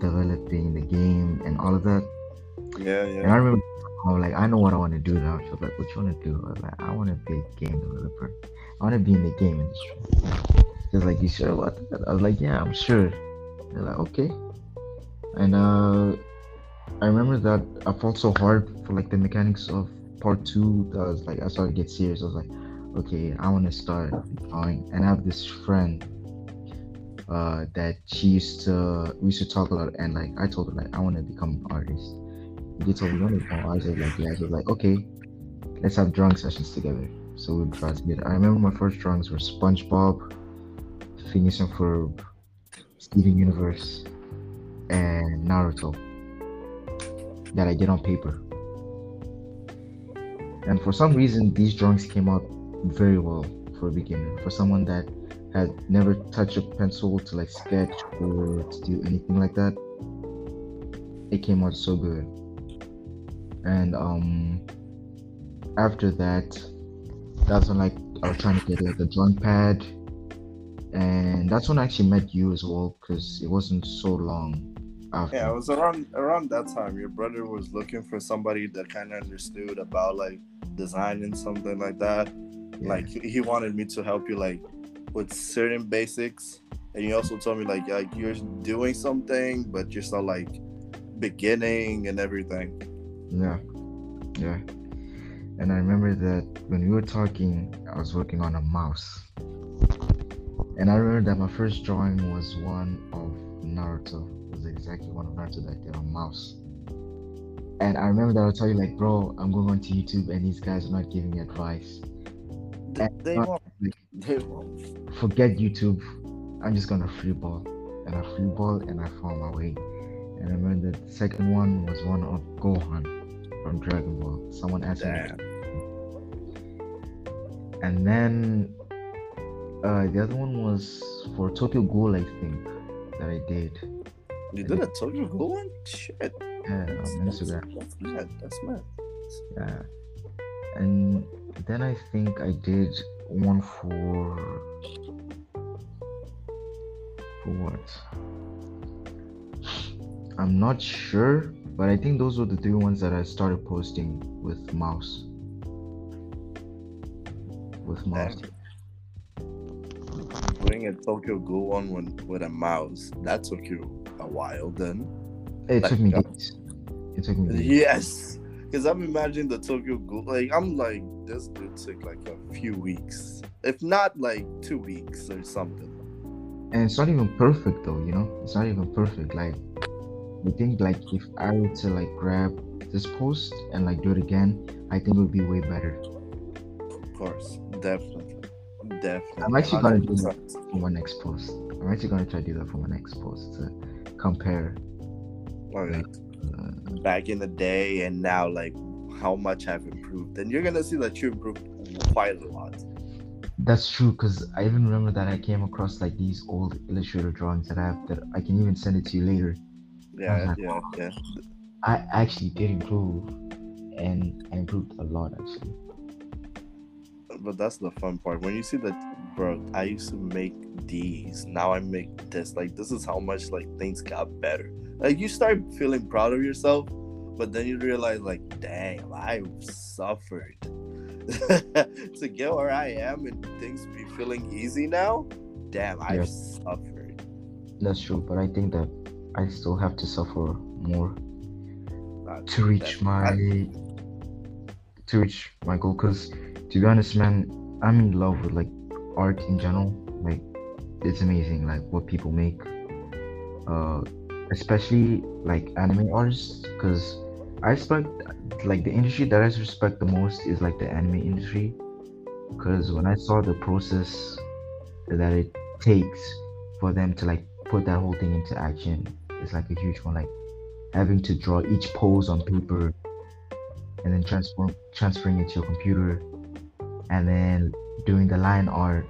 developing the game and all of that Yeah, yeah. and. I remember I was like, I know what I want to do now. She was like, What you want to do? I was like, I want to be a game developer. I want to be in the game industry. She was like, You sure about that? I was like, Yeah, I'm sure. They're like, Okay. And uh, I remember that I fought so hard for like the mechanics of part two. That I was like, I started to get serious. I was like, Okay, I want to start drawing. And I have this friend uh, that she used to we used to talk a lot and like I told her like I want to become an artist. They told me want to become an artist. Like yeah. I was like okay, let's have drawing sessions together. So we draw together. I remember my first drawings were SpongeBob, and Ferb, Steven Universe, and Naruto that I did on paper. And for some reason, these drawings came out very well for a beginner. For someone that had never touched a pencil to like sketch or to do anything like that. it came out so good. And um after that, that's when like I was trying to get like a drawing pad, and that's when I actually met you as well because it wasn't so long after. Yeah, it was around around that time. Your brother was looking for somebody that kind of understood about like designing something like that. Yeah. Like he wanted me to help you like with certain basics, and you also told me like like you're doing something, but you're still like beginning and everything. Yeah, yeah. And I remember that when we were talking, I was working on a mouse. And I remember that my first drawing was one of Naruto. Exactly one of that I did on mouse. And I remember that I would tell you like, bro, I'm going on to YouTube and these guys are not giving me advice. They, And they not- won't. They won't. Forget YouTube. I'm just gonna free ball. And I free ball and I found my way. And I remember the second one was one of Gohan from Dragon Ball. Someone asked me and then uh, the other one was for Tokyo Ghoul, I think, that I did. You did a Tokyo Ghoul one? Shit. Yeah, That's, on that's, Instagram. that's mad. That's mad. Yeah. And then I think I did one for for what? I'm not sure, but I think those were the three ones that I started posting with mouse. With mouse. Putting a Tokyo Ghoul one with, with a mouse, That's took you a while then. It took me uh, days. It took me days. Yes. Because I'm imagining the Tokyo Ghoul. Like, I'm like, this dude took like a few weeks. If not like two weeks or something. and it's not even perfect though you know it's not even perfect like I think like if i were to like grab this post and like do it again i think it would be way better Of course. Definitely. Definitely. I'm actually gonna do 100%. for my next post i'm actually going to try to do that for my next post to compare Like, uh, back in the day and now, like, how much I've improved. And you're to see that you improved quite a lot. that's true because i even remember that i came across like these old illustrator drawings that i have that i can even send it to you later Yeah, Uh-huh. yeah, yeah. i actually did improve and i improved a lot actually But that's the fun part. When you see that, bro, I used to make these. Now I make this. Like, this is how much, like, things got better. Like, you start feeling proud of yourself, but then you realize, like, damn, I've suffered. to get where I am and things be feeling easy now, damn, I've Yes. suffered. that's true but i think that i still have to suffer more Not to reach my to reach my goal because to be honest man i'm in love with like art in general. Like it's amazing like what people make uh especially like anime artists because i respect like the industry that i respect the most is like the anime industry. Because when i saw the process that it takes for them to like put that whole thing into action it's like a huge one. Like having to draw each pose on paper and then transform transferring it to your computer and then doing the line art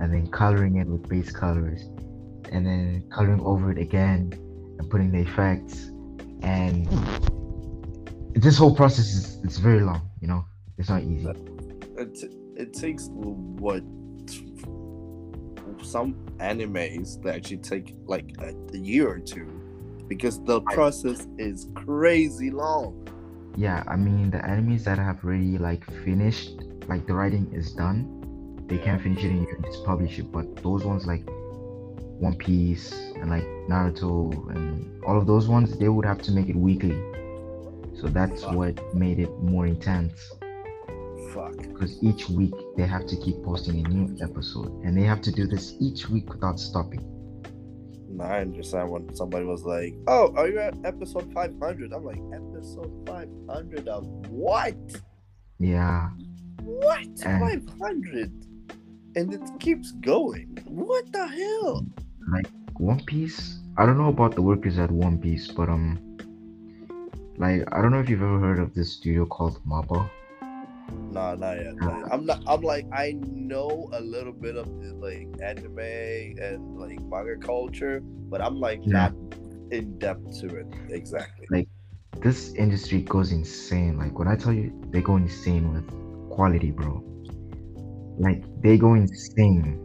and then coloring it with base colors and then coloring over it again and putting the effects and this whole process is it's very long you know? It's not easy. It, it takes what some animes that actually take like a, a year or two because the process is crazy long. Yeah i mean the enemies that have already like finished like the writing is done. They can't finish it and you can just publish it. But those ones like one piece and like naruto and all of those ones they would have to make it weekly. So that's Fuck. what made it more intense. Fuck. Because each week they have to keep posting a new episode and they have to do this each week without stopping. Now i understand when somebody was like oh are you at episode 500 i'm like episode 500 of what? Yeah what And- 500 and it keeps going what the hell Like One Piece. I don't know about the workers at One Piece, but um, like I don't know if you've ever heard of this studio called Mappa. No, not yet. not. I'm not. I'm like I know a little bit of the like anime and like manga culture, but I'm like Yeah. not in depth to it. Exactly. Like this industry goes insane. Like when I tell you they go insane with quality, bro. Like they go insane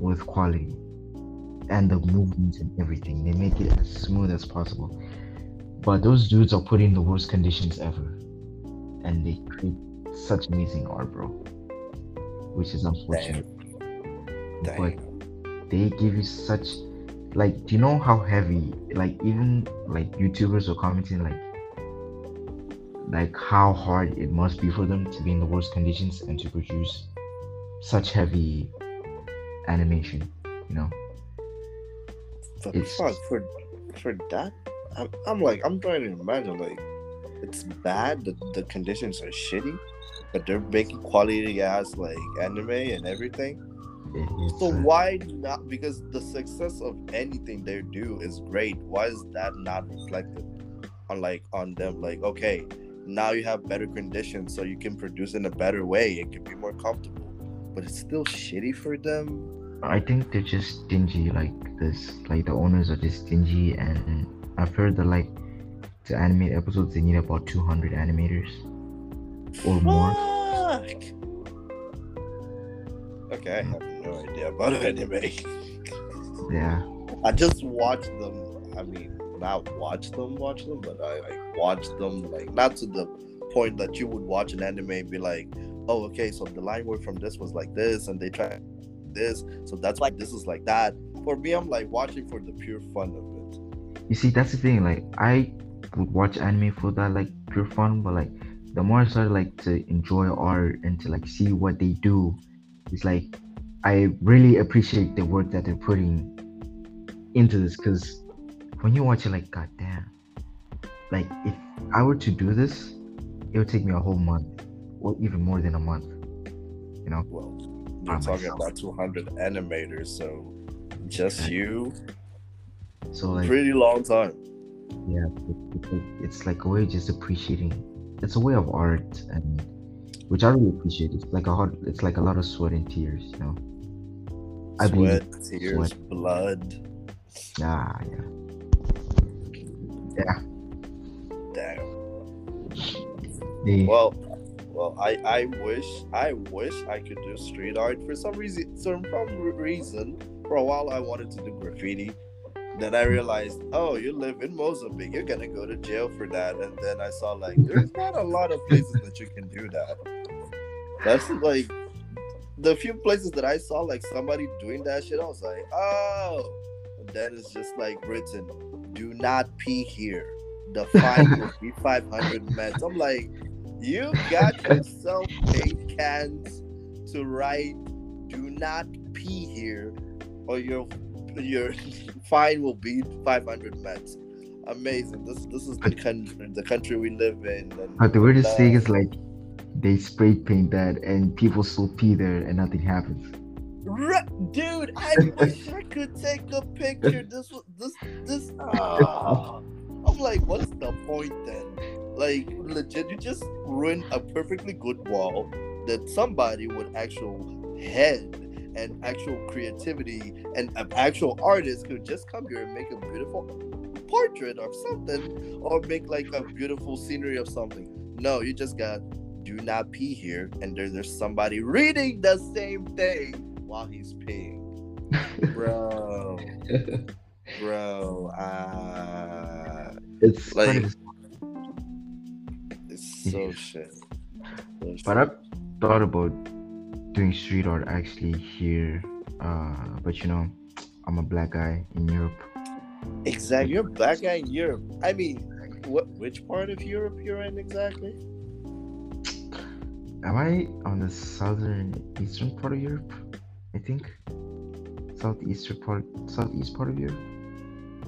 with quality and the movements and everything. They make it as smooth as possible. But those dudes are put in the worst conditions ever. And they create such amazing art, bro. Which is unfortunate. Damn. But they give you such like do you know how heavy like even like YouTubers are commenting like like how hard it must be for them to be in the worst conditions and to produce such heavy animation, you know? But It's- fuck for for that. I'm, I'm like I'm trying to imagine like it's bad. The the conditions are shitty, but they're making quality ass like anime and everything. It's, So uh, why not? Because the success of anything they do is great. Why is that not reflected on like on them? Like okay, now you have better conditions, so you can produce in a better way. It can be more comfortable, but it's still shitty for them. I think they're just stingy like this. Like the owners are just stingy and I've heard that like to animate episodes they need about 200 animators or more. Fuck. Okay, I have no idea about anime. Yeah. I just watched them. I mean, not watch them, watch them, but I watch them like not to the point that you would watch an anime and be like, oh, okay, so the line word from this was like this, and they try this, so that's why this is like that. For me, I'm like watching for the pure fun of it. You see, that's the thing. Like, I would watch anime for that, like, pure fun. But like, the more I started like to enjoy art and to like see what they do, it's like I really appreciate the work that they're putting into this. Because when you watch it, like, goddamn, like if I were to do this, it would take me a whole month, or even more than a month. You know? well you're talking myself. about 200 animators, so just you, So like, pretty long time. yeah, it, it, it- it's like a way of just appreciating. It's a way of art, and which I really appreciate. It's like a hard, it's like a lot of sweat and tears, you know. I believe Sweat, tears, blood. Nah, yeah, yeah. Damn. They, Well, well, I I wish I wish I could do street art for some reason. Some reason, for a while I wanted to do graffiti. Then I realized, oh, you live in Mozambique, you're gonna go to jail for that. And then I saw like there's not a lot of places that you can do that. That's like the few places that I saw like somebody doing that shit. I was like, oh. And then it's just like written, do not pee here. The fine will be 500 meds. I'm like, you got yourself paint cans to write "Do not pee here," or your your fine will be 500 meds. Amazing. This this is the country the country we live in. And but the weirdest thing uh, is like they spray paint that, and people still pee there, and nothing happens. Dude, I wish I could take a picture. This was this this. ah. I'm like, what's the point then? Like, legit, you just ruined a perfectly good wall that somebody with actual head and actual creativity and an actual artist could just come here and make a beautiful portrait of something or make like a beautiful scenery of something. No, you just got do not pee here, and there, there's somebody reading the same thing while he's peeing. Bro, bro, uh, It's Like- of- it's so shit. But. I've thought about doing street art actually here. Uh, but you know, I'm a black guy in Europe. Exactly. You're a black guy in Europe. I mean, what? Which part of Europe you're in exactly? Am I on the southern eastern part of Europe? I think southeastern part, southeast part of Europe.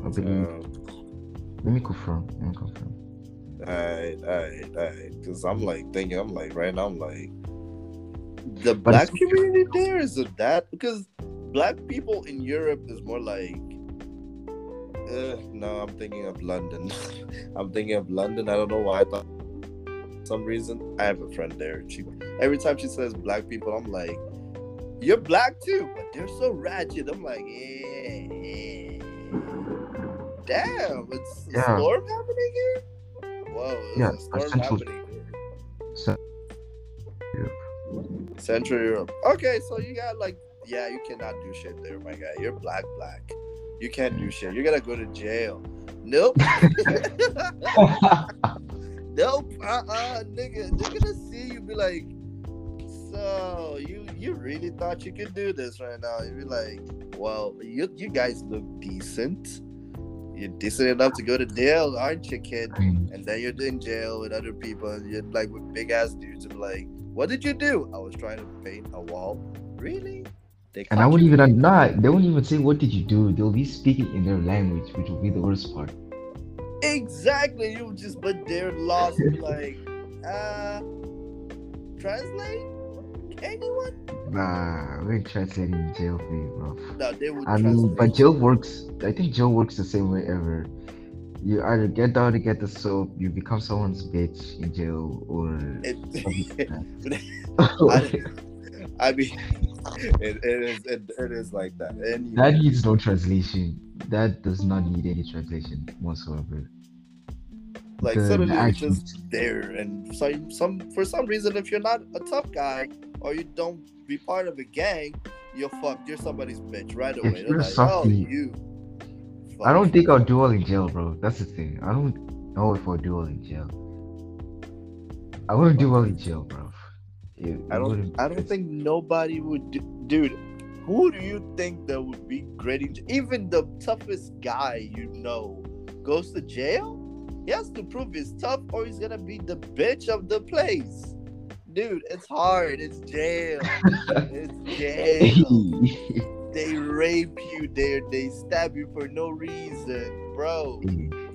I believe. Um, Let me confirm. Let me confirm. alright, alright, alright. Because I'm like thinking, I'm like right now, I'm like the But black community there is it that because black people in Europe is more like. Uh, no, I'm thinking of London. I'm thinking of London. I don't know why I thought. Some reason I have a friend there. She every time she says black people, I'm like, you're black too, but they're so ratchet. I'm like, yeah. yeah. Damn, it's a Yeah. storm happening here. Whoa, Yeah, storm central- happening here. So, Central Europe. Okay, so you got like, yeah, you cannot do shit there, my guy. You're black, black. You can't do shit. You're gonna go to jail. Nope. nope. Uh uh nigga. They're gonna see you be like, so you you really thought you could do this right now? You'd be like, well, you you guys look decent. You're decent enough to go to jail, aren't you, kid? And then you're in jail with other people and you're like with big ass dudes and like, what did you do? I was trying to paint a wall. Really? They and I wouldn't even not. They won't even say what did you do. They'll be speaking in their language, which will be the worst part. Exactly. You just but they're lost like, uh translate? Anyone? Nah, we ain't translating in jail for you, bro. No, they would I mean, but jail works. I think jail works the same way ever. You either get down to get the soap, you become someone's bitch in jail, or It- that I mean it, it is it, it is like that. And needs no translation. That does not need any translation whatsoever. like the- suddenly you're just there and some some for some reason if you're not a tough guy or you don't be part of a gang you're fucked you're somebody's bitch right away They're you're like, oh you I don't think I'll do well in jail, bro. That's the thing. I don't know if I'll do well in jail. I wouldn't do well in jail, bro. It- I don't I don't think nobody would do, dude who do you think that would be great in even the toughest guy you know goes to jail he has to prove he's tough or he's gonna be the bitch of the place dude it's hard. It's jail. It's jail. They rape you they they stab you for no reason bro.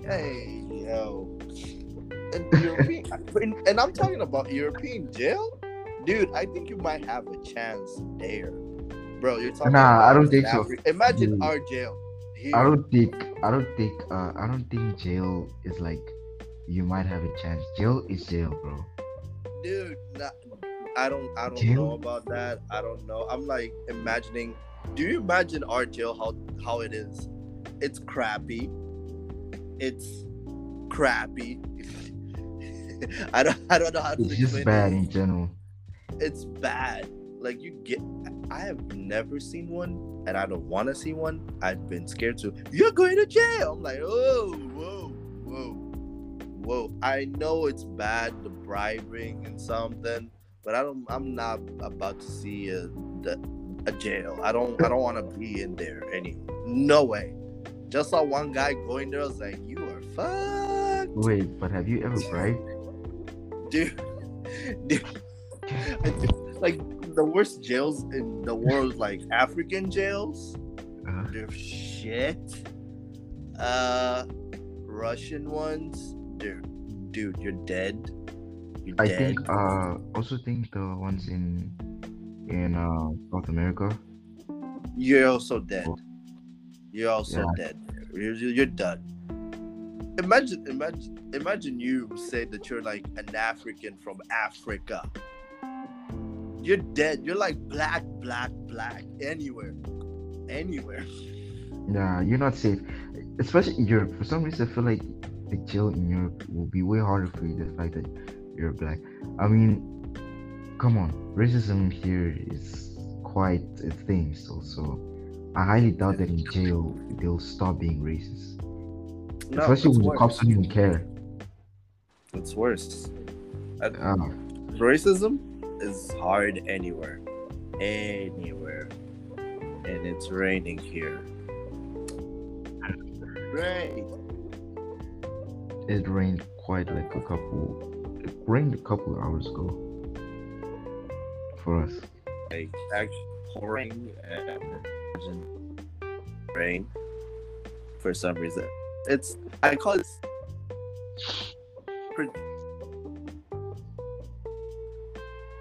Hey yo. And european and, i'm talking about european jail? Dude i think you might have a chance there. Bro you're talking Nah, I don't think so. Imagine Dude. our jail here. I don't think I don't think uh I don't think jail is like you might have a chance. Jail is jail, bro. Dude i don't i don't know about that. I don't know. I'm like imagining do you imagine our jail how how it is? It's crappy. It's crappy. I don't i don't know how to It's just bad it. in general. it's bad. Like you get i have never seen one and i don't want to see one. I've been scared to you're going to jail. I'm like oh whoa whoa whoa i know it's bad the bribing and something but i don't i'm not about to see a, the, a jail. I don't i don't want to be in there any no way. Just saw one guy going there i was like you are fucked. Wait, but have you ever bribed? dude, dude, I think, like the worst jails in the world, like African jails, Uh, they're shit. Uh, Russian ones, dude, dude, you're dead. You're I dead. think uh also think the ones in in uh South America. you're also dead. You're also Yeah. dead. You're, you're done. Imagine, imagine, imagine you say that you're like an African from Africa. You're dead. You're like black, black, black. Anywhere, anywhere. Yeah, you're not safe. Especially Europe. For some reason I feel like the jail in Europe will be way harder for you the fact that you're black. I mean come on. Racism here is quite a thing so so I highly doubt that in jail they'll stop being racist. No, Especially it's when the cops don't even care. It's worse. Uh, Ah, racism is hard anywhere, anywhere, and it's raining here. Rain. It rained quite like a couple it rained a couple of hours ago for us. like actually pouring and imagine rain for some reason. It's I call it pre-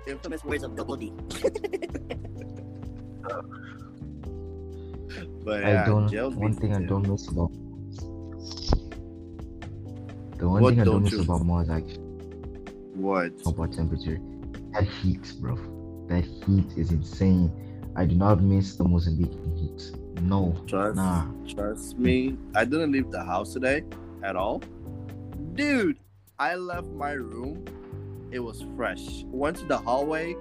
infamous words of double D. but I don't. jail's One thing I don't miss about. The one What thing I don't miss about Moz actually. What? about temperature, that heat, bro. That heat is insane. I do not miss the Mozambican heat. no, Trust, nah. trust me. I didn't leave the house today at all. Dude, I left my room. It was fresh. Went to the hallway,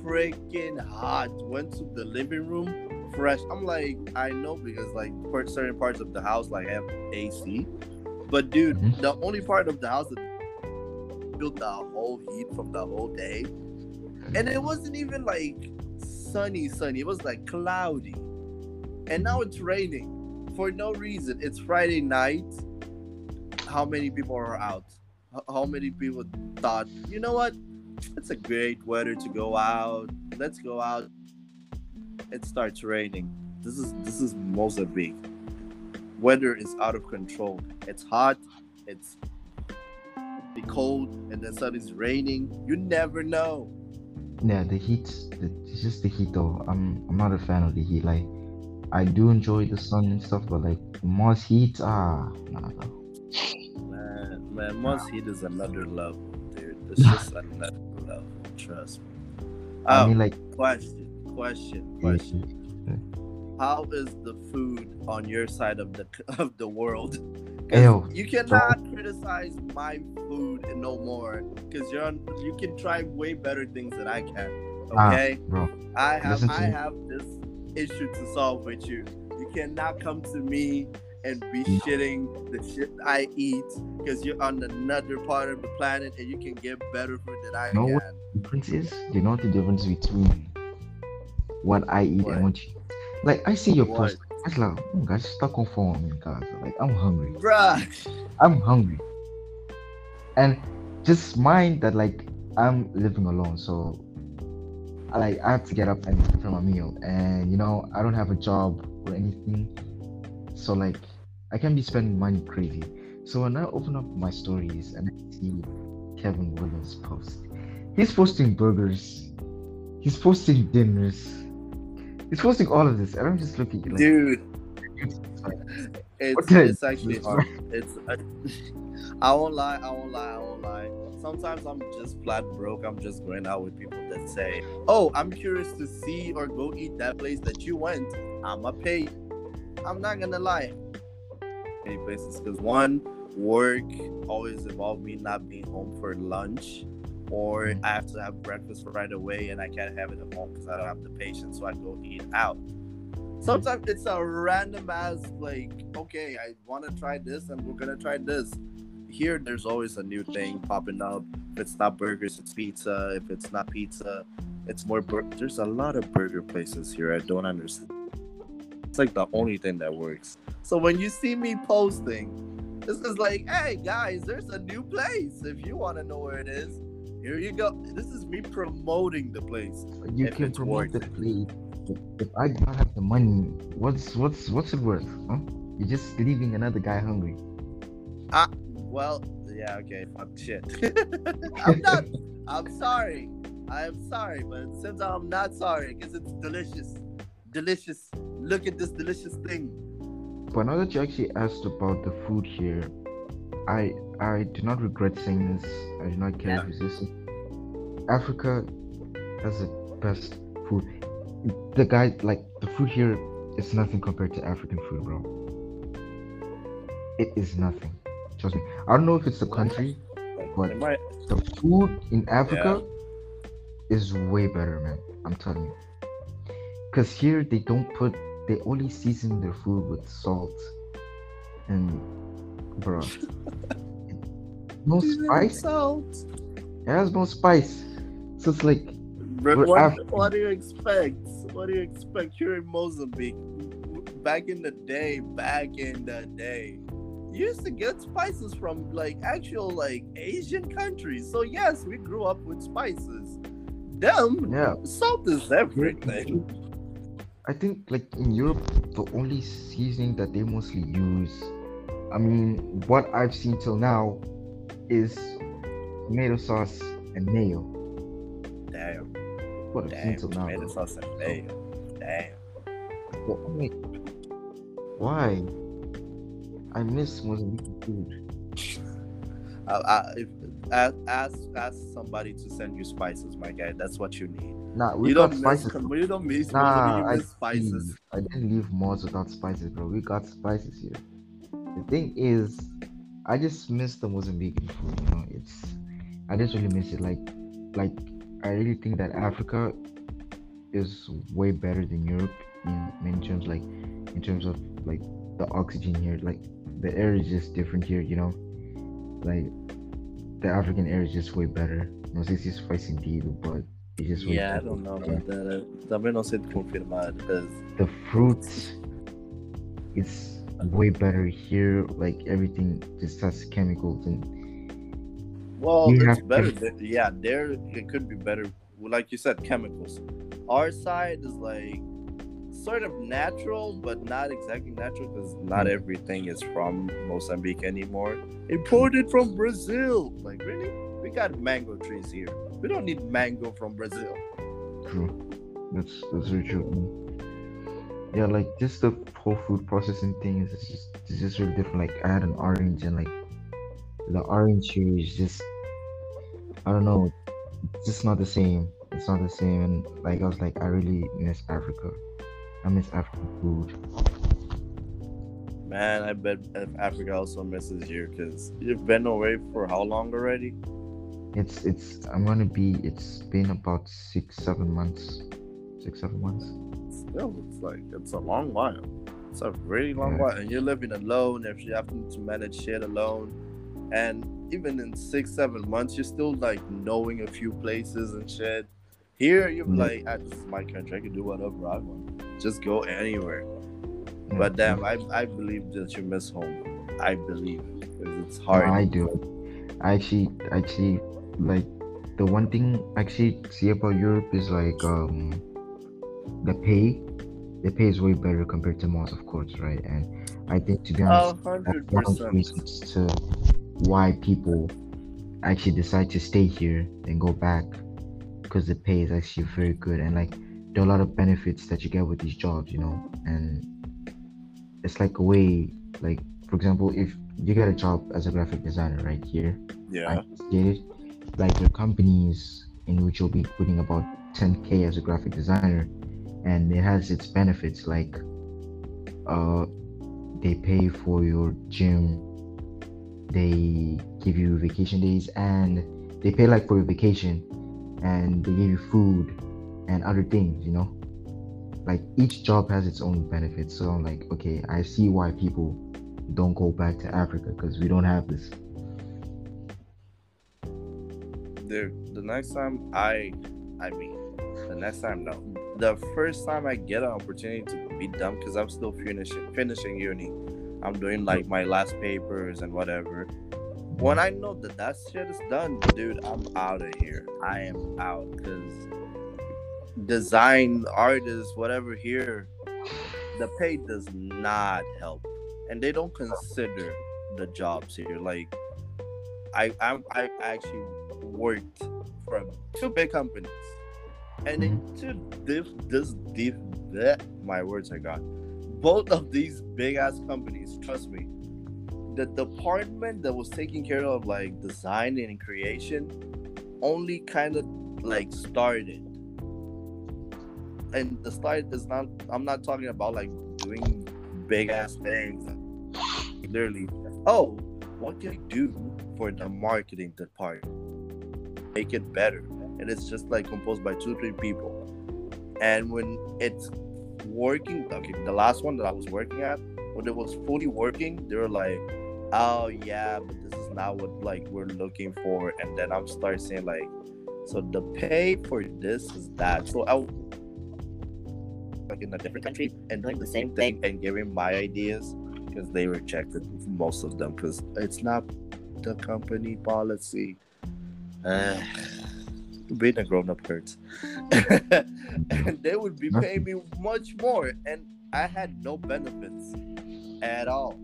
freaking hot. Went to the living room, fresh. I'm like, I know because like certain parts of the house like have AC. But dude, Mhm. the only part of the house that felt the whole heat from the whole day. And it wasn't even like sunny, sunny. It was like cloudy. And now it's raining for no reason. It's Friday night. How many people are out? How many people thought, you know what? It's a great weather to go out. Let's go out. It starts raining. This is this is Mozambique. Weather is out of control. It's hot. It's the cold, and then suddenly it's raining. You never know. Yeah, the heat. The, it's just the heat, though. I'm I'm not a fan of the heat. Like, I do enjoy the sun and stuff, but like Moz heat, ah, nah, no. Man, man, Moz Heat is another level, dude. It's just another level. Trust me. I Oh, mean, like, question, question, question. How is the food on your side of the of the world? Ew, you cannot criticize my food no more because you're on, you can try way better things than I can. Ah, Okay, bro. I have listen I have this issue to solve with you. You cannot come to me and be shitting the shit I eat because you're on another part of the planet and you can get better food than I No, can. what- difference is, you know the difference between what I eat What? and what you like. I see your What? post. I was like, oh, guys, stuck on phone, guys. Like, I'm hungry. Bruh. I'm hungry. And just mind that like I'm living alone, so I like I have to get up and prepare my meal. And you know, I don't have a job or anything. So like I can't be spending money crazy. So when I open up my stories and I see Kevin Williams post, he's posting burgers, he's posting dinners, he's posting all of this, and I'm just looking like Dude, it's, it's actually hard. It's I won't lie, I won't lie, I won't lie. Sometimes I'm just flat broke. I'm just going out with people that say, "Oh, I'm curious to see or go eat that place that you went. I'ma pay." I'm not gonna lie. Many places because one, work always involved me not being home for lunch, or I have to have breakfast right away and I can't have it at home because I don't have the patience, so I go eat out. Sometimes it's a random ass like, okay, I want to try this and we're gonna try this. Here, there's always a new thing popping up. If it's not burgers, it's pizza. If it's not pizza, it's more. Bur- there's a lot of burger places here. I don't understand. It's like the only thing that works. So when you see me posting, this is like, hey guys, there's a new place. If you want to know where it is, here you go. This is me promoting the place. you if can promote the place. If, I do not have the money, what's what's what's it worth? Huh? You're just leaving another guy hungry. Ah, well, yeah, okay, fuck shit. I'm not. I'm sorry. I am sorry, but at the same time, I'm not sorry because it's delicious. Delicious. Look at this delicious thing. But now that you actually asked about the food here, I I do not regret saying this. I do not care Yeah. if it's this. Africa has the best food. The guy like the food here is nothing compared to African food, bro. It is nothing. Trust me. I don't know if it's the country, I- the food in Africa is way better, man. I'm telling you. Cause here they don't put, they only season their food with salt, and bro, no spice. Salt. It has no spice, so it's like What, what do you expect? What do you expect here in Mozambique? Back in the day, back in the day, you used to get spices from like actual like Asian countries. So yes, we grew up with spices. Them, yeah. salt is everything. I think like in Europe, the only seasoning that they mostly use, I mean, what I've seen till now, is tomato sauce and mayo. Damn, What damn, now. tomato sauce and mayo. Damn. I'm why? I miss Mozambican food. I, I, if, ask, ask ask somebody to send you spices, my guy. That's what you need. Nah, we you got don't miss, spices. you don't miss, Nah, you I, miss spices. I didn't leave Moz without spices, bro. We got spices here. The thing is, I just miss the Mozambican food. You know, it's I just really miss it. Like, like I really think that Africa is way better than Europe in in terms like in terms of like the oxygen here. Like the air is just different here. You know, like the African air is just way better. No sé si es faz sentido, but it's just way Yeah, I don't know about that. Não sei te confirmar, because the fruit is way better here. Like everything just has chemicals and Well, it's better. to- Yeah, there it could be better. Like you said, chemicals. Our side is like sort of natural, but not exactly natural because not Mm. everything is from Mozambique anymore. Imported from Brazil. Like really, we got mango trees here. We don't need mango from Brazil. true. That's that's very true. Yeah, like just the whole food processing thing is just it's just really different. Like I had an orange and like the orange here is just I don't know, it's just not the same. It's not the same and like I was like I really miss Africa. I miss African food. Man, I bet if Africa also misses you because you've been away for how long already? It's it's I'm gonna be it's been about six, seven months. Six, seven months. Still, it's like it's a long while. It's a really long while, and you're living alone. If you have to manage shit alone, and even in six, seven months, you're still like knowing a few places and shit. Here, you're Yeah. like, ah, this is my country. I can do whatever I want. Just go anywhere. Yeah. But damn, I I believe that you miss home. I believe because it's hard. I do. I actually actually like the one thing I actually see about Europe is like um the pay. The pay is way better compared to Moz, of course, right? And I think to be oh, honest, hundred that's one of the reasons to why people actually decide to stay here and go back because the pay is actually very good and like there are a lot of benefits that you get with these jobs, you know, and it's like a way, like for example, if you get a job as a graphic designer right here, Yeah. I like there are companies in which you'll be putting about 10k as a graphic designer, and it has its benefits like, uh, they pay for your gym, they give you vacation days, and they pay like for your vacation, and they give you food and other things, you know. Like each job has its own benefits, so I'm like, okay, I see why people don't go back to Africa because we don't have this. Dude, the next time I, I mean, the next time no, the first time I get an opportunity to be dumb, because I'm still finishing finishing uni, I'm doing like my last papers and whatever. When I know that that shit is done, dude, I'm out of here. I am out because design artists, whatever here, the pay does not help, and they don't consider the jobs here. Like, I I'm, I actually worked for two big companies, and into diff this deep bleh, my words are gone. Both of these big ass companies, trust me, the department that was taking care of like design and creation only kind of like started. And the start is not I'm not talking about like doing big ass things. Literally, oh, what can I do for the marketing department? Make it better. And it's just like composed by two, three people. And when it's working, okay, the last one that I was working at, when it was fully working, they were like, oh yeah, but this is not what like we're looking for. And then I'm start saying like, so the pay for this is that. So I like in a different country and doing the same thing and giving my ideas because they rejected most of them because it's not the company policy. Being a grown up hurts. and they would be paying me much more, and I had no benefits at all.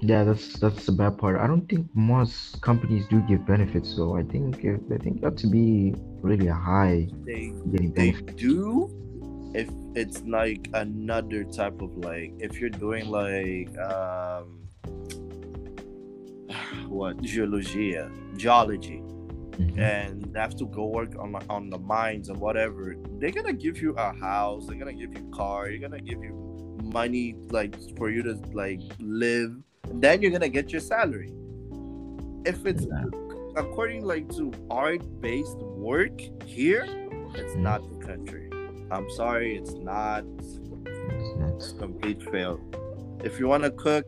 Yeah, that's that's the bad part. I don't think most companies do give benefits, though. I think uh, I think that to be really a high They they do if it's like another type of like if you're doing like um what geology, geology, Mhm. and have to go work on the- on the mines and whatever. They're gonna give you a house. They're gonna give you a car. You're gonna give you money like for you to like live. Then you're gonna get your salary. If it's according like to art based work here, it's Mhm. not the country. I'm sorry, it's not It's not. complete fail. If you want to cook,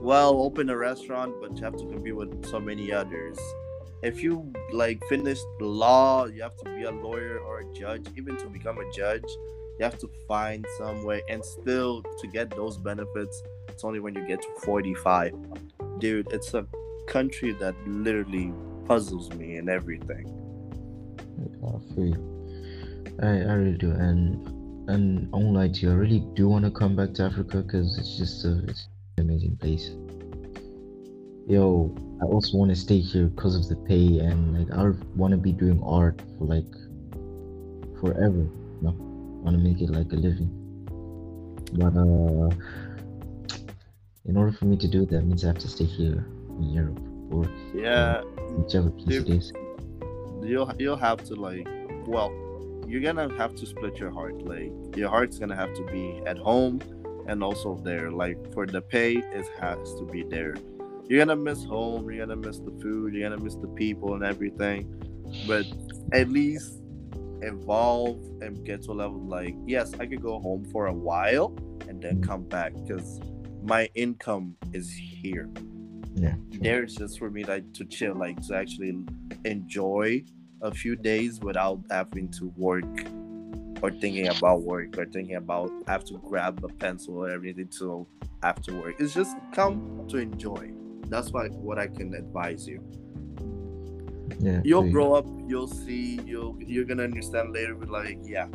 well, open a restaurant, but you have to compete with so many others. If you like finish law, you have to be a lawyer or a judge. Even to become a judge, you have to find some way, and still to get those benefits, it's only when you get to 45. Dude, it's a country that literally puzzles me and everything. I feel. I, I really do, and and lie to you. I really do want to come back to Africa because it's just a it's an amazing place. Yo, I also want to stay here because of the pay, and like I want to be doing art for like forever. You know, want to make it like a living. But uh, in order for me to do that, means I have to stay here in Europe or Yeah, whichever piece it is. you'll you'll have to like well you're gonna have to split your heart like your heart's gonna have to be at home and also there like for the pay it has to be there you're gonna miss home you're gonna miss the food you're gonna miss the people and everything but at least evolve and get to a level like yes i could go home for a while and then come back because my income is here. Yeah. there's just for me like to chill like to actually enjoy a few days without having to work or thinking about work or thinking about have to grab a pencil or everything to after work. It's just come to enjoy that's why what i can advise you. Yeah. you'll grow up you'll see you'll you're gonna understand later but like yeah.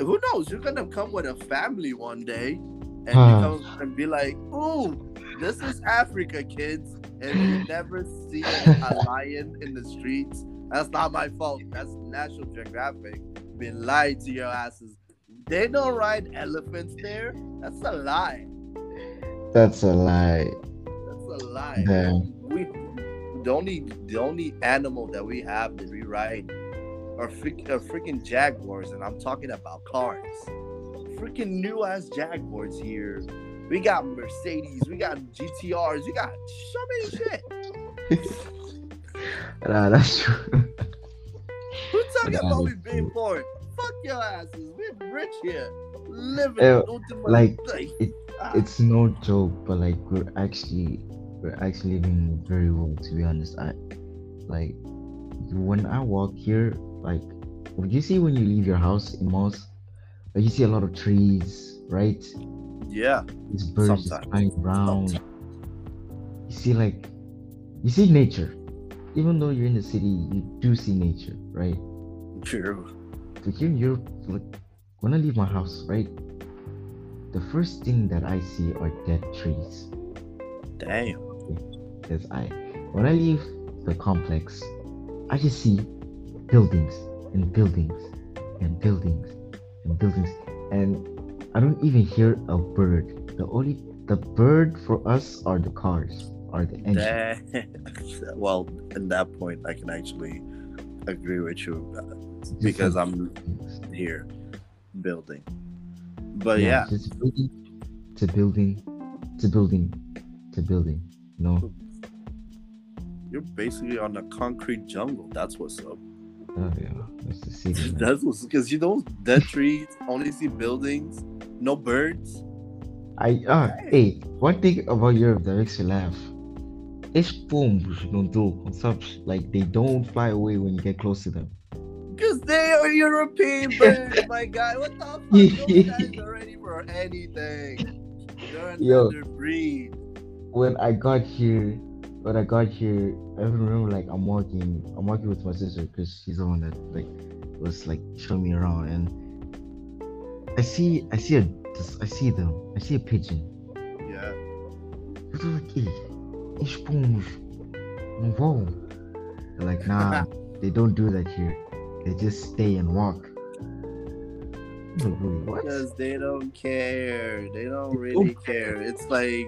Who knows? You're gonna come with a family one day and you Huh. come and be like ooh this is africa kids and you never see a lion in the streets. That's not my fault. That's national geographic. Been lied to your asses. They don't ride elephants there? That's a lie That's a lie. that's a lie. Yeah. We the only the only animal that we have that we ride are, freak, are freaking jaguars, and I'm talking about cars. Freaking new ass jaguars here. We got Mercedes, we got GTRs, we got so many shit. Nah, that's true. Who talking Yeah, about we being poor? Fuck your asses. We're rich here. Living ultimate like, life. it- it's no joke, but like we're actually we're actually living very well to be honest. I like when I walk here, like would you see when you leave your house in Moz? Like you see a lot of trees, right? yeah. These birds Sometimes. flying around. You see like you see nature. Even though you're in the city, you do see nature, right? True. So here in Europe, like when I leave my house, right? The first thing that I see are dead trees. Damn. Because I, when I leave the complex, I just see buildings and buildings and buildings and buildings, and I don't even hear a bird. The only the bird for us are the cars, are the engines. Well, in that point, I can actually agree with you uh, because I'm here building. But yeah, just building to building to building to building. You know, you're basically on a concrete jungle. That's what's up. oh yeah, that's the city. That's what's because you don't dead trees, only see buildings, no birds. I ah hey, one thing about Europe that makes me laugh. It's bombs don't do consumption. Like they don't fly away when you get close to them. Because they are European birds, my guy. What the fuck? Those guys are ready for anything. They're Yo. another breed. When I got here, when I got here, I remember like I'm walking, I'm walking with my sister because she's the one that like was like showing me around, and I see, I see a, I see them, I see a pigeon. Yeah. Eu tô aqui, expomos, não vão. They're like, nah, they don't do that here. They just stay and walk. I'm like, wait, what? Because they don't care. They don't really don't care. It's like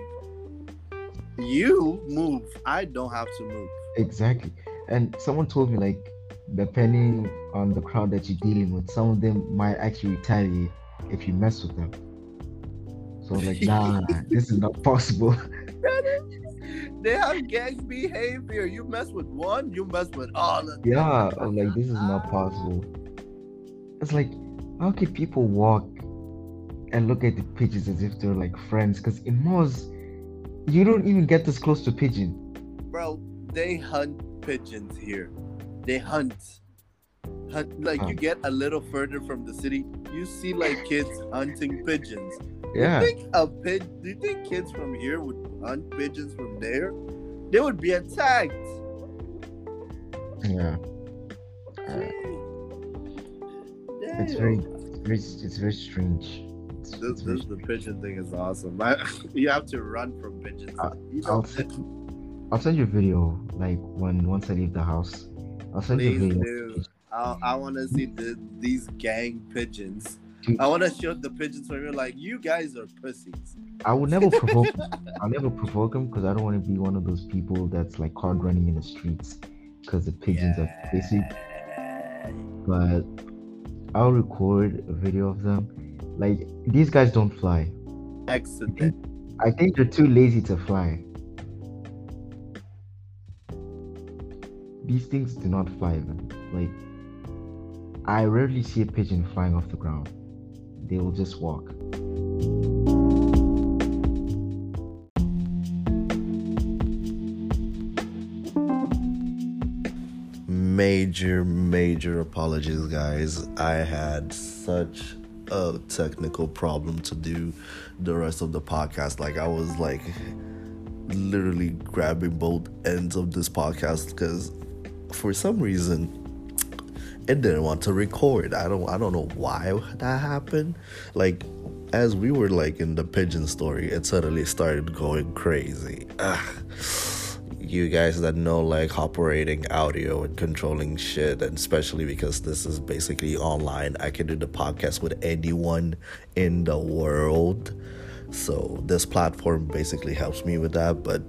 You move. I don't have to move. Exactly. And someone told me like depending on the crowd that you're dealing with, some of them might actually retaliate if you mess with them. So like, nah, this is not possible. They have gang behavior. You mess with one, you mess with all of them. Yeah, I'm like this is not possible. It's like, how can people walk and look at the pigeons as if they're like friends? Because in Moz, you don't even get this close to pigeon. Bro, they hunt pigeons here. They hunt. Hunt like you get a little further from the city, you see like kids hunting pigeons. Yeah. You think a pig? Do you think kids from here would hunt pigeons from there? They would be attacked. Yeah. Uh, it's very, it's very, it's very strange. It's, This, it's very this the pigeon thing is awesome. I, you have to run from pigeons. Uh, you I'll send, I'll send you a video like when once I leave the house. I'll send you a please video. do. I, I want to see the, these gang pigeons. I want to mm. show the pigeons where you're like, you guys are pussies. I would never provoke. I'll never provoke them because I don't want to be one of those people that's like hard running in the streets because the pigeons are busy. Yeah. But I'll record a video of them. Like these guys don't fly. Excellent. I think they're too lazy to fly. These things do not fly, man. Like I rarely see a pigeon flying off the ground. They will just walk. major major apologies guys i had such a technical problem to do the rest of the podcast like i was like literally grabbing both ends of this podcast because for some reason it didn't want to record. I don't i don't know why that happened. Like as we were like in the pigeon story it suddenly started going crazy. Ugh. You guys that know like operating audio and controlling shit and especially because this is basically online i can do the podcast with anyone in the world. So this platform basically helps me with that but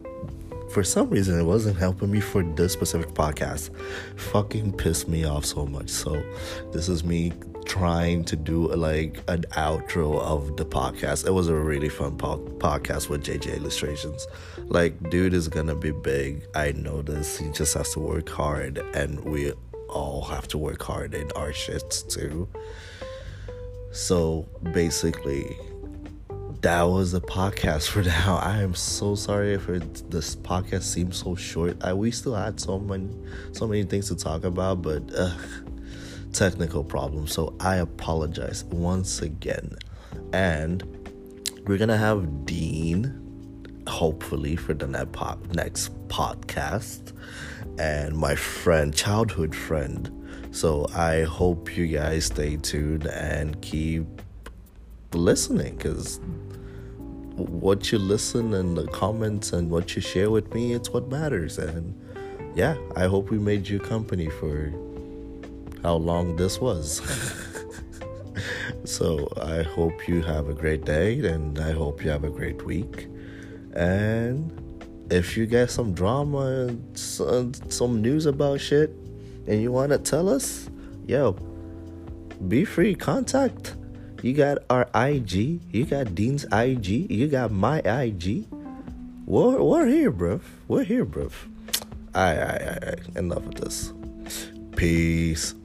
for some reason it wasn't helping me for this specific podcast. Fucking pissed me off so much. So this is me trying to do like an outro of the podcast. It was a really fun po- podcast with jj illustrations. Like dude is gonna be big. I know this. He just has to work hard and we all have to work hard in our shits too. So basically that was the podcast for now. I am so sorry it, this podcast seems so short. I we still had so many so many things to talk about, but uh, technical problems. So I apologize once again, and we're gonna have Dean hopefully for the next podcast, and my friend, childhood friend. So I hope you guys stay tuned and keep listening because what you listen and the comments and what you share with me it's what matters. And yeah i hope we made you company for how long this was. So i hope you have a great day and i hope you have a great week. And if you get some drama and some, news about shit and you want to tell us yo be free contact you got our IG. You got Dean's IG. You got my IG. We're, we're here, bruv. We're here, bruv. Alright, alright, alright. Enough of this. Peace.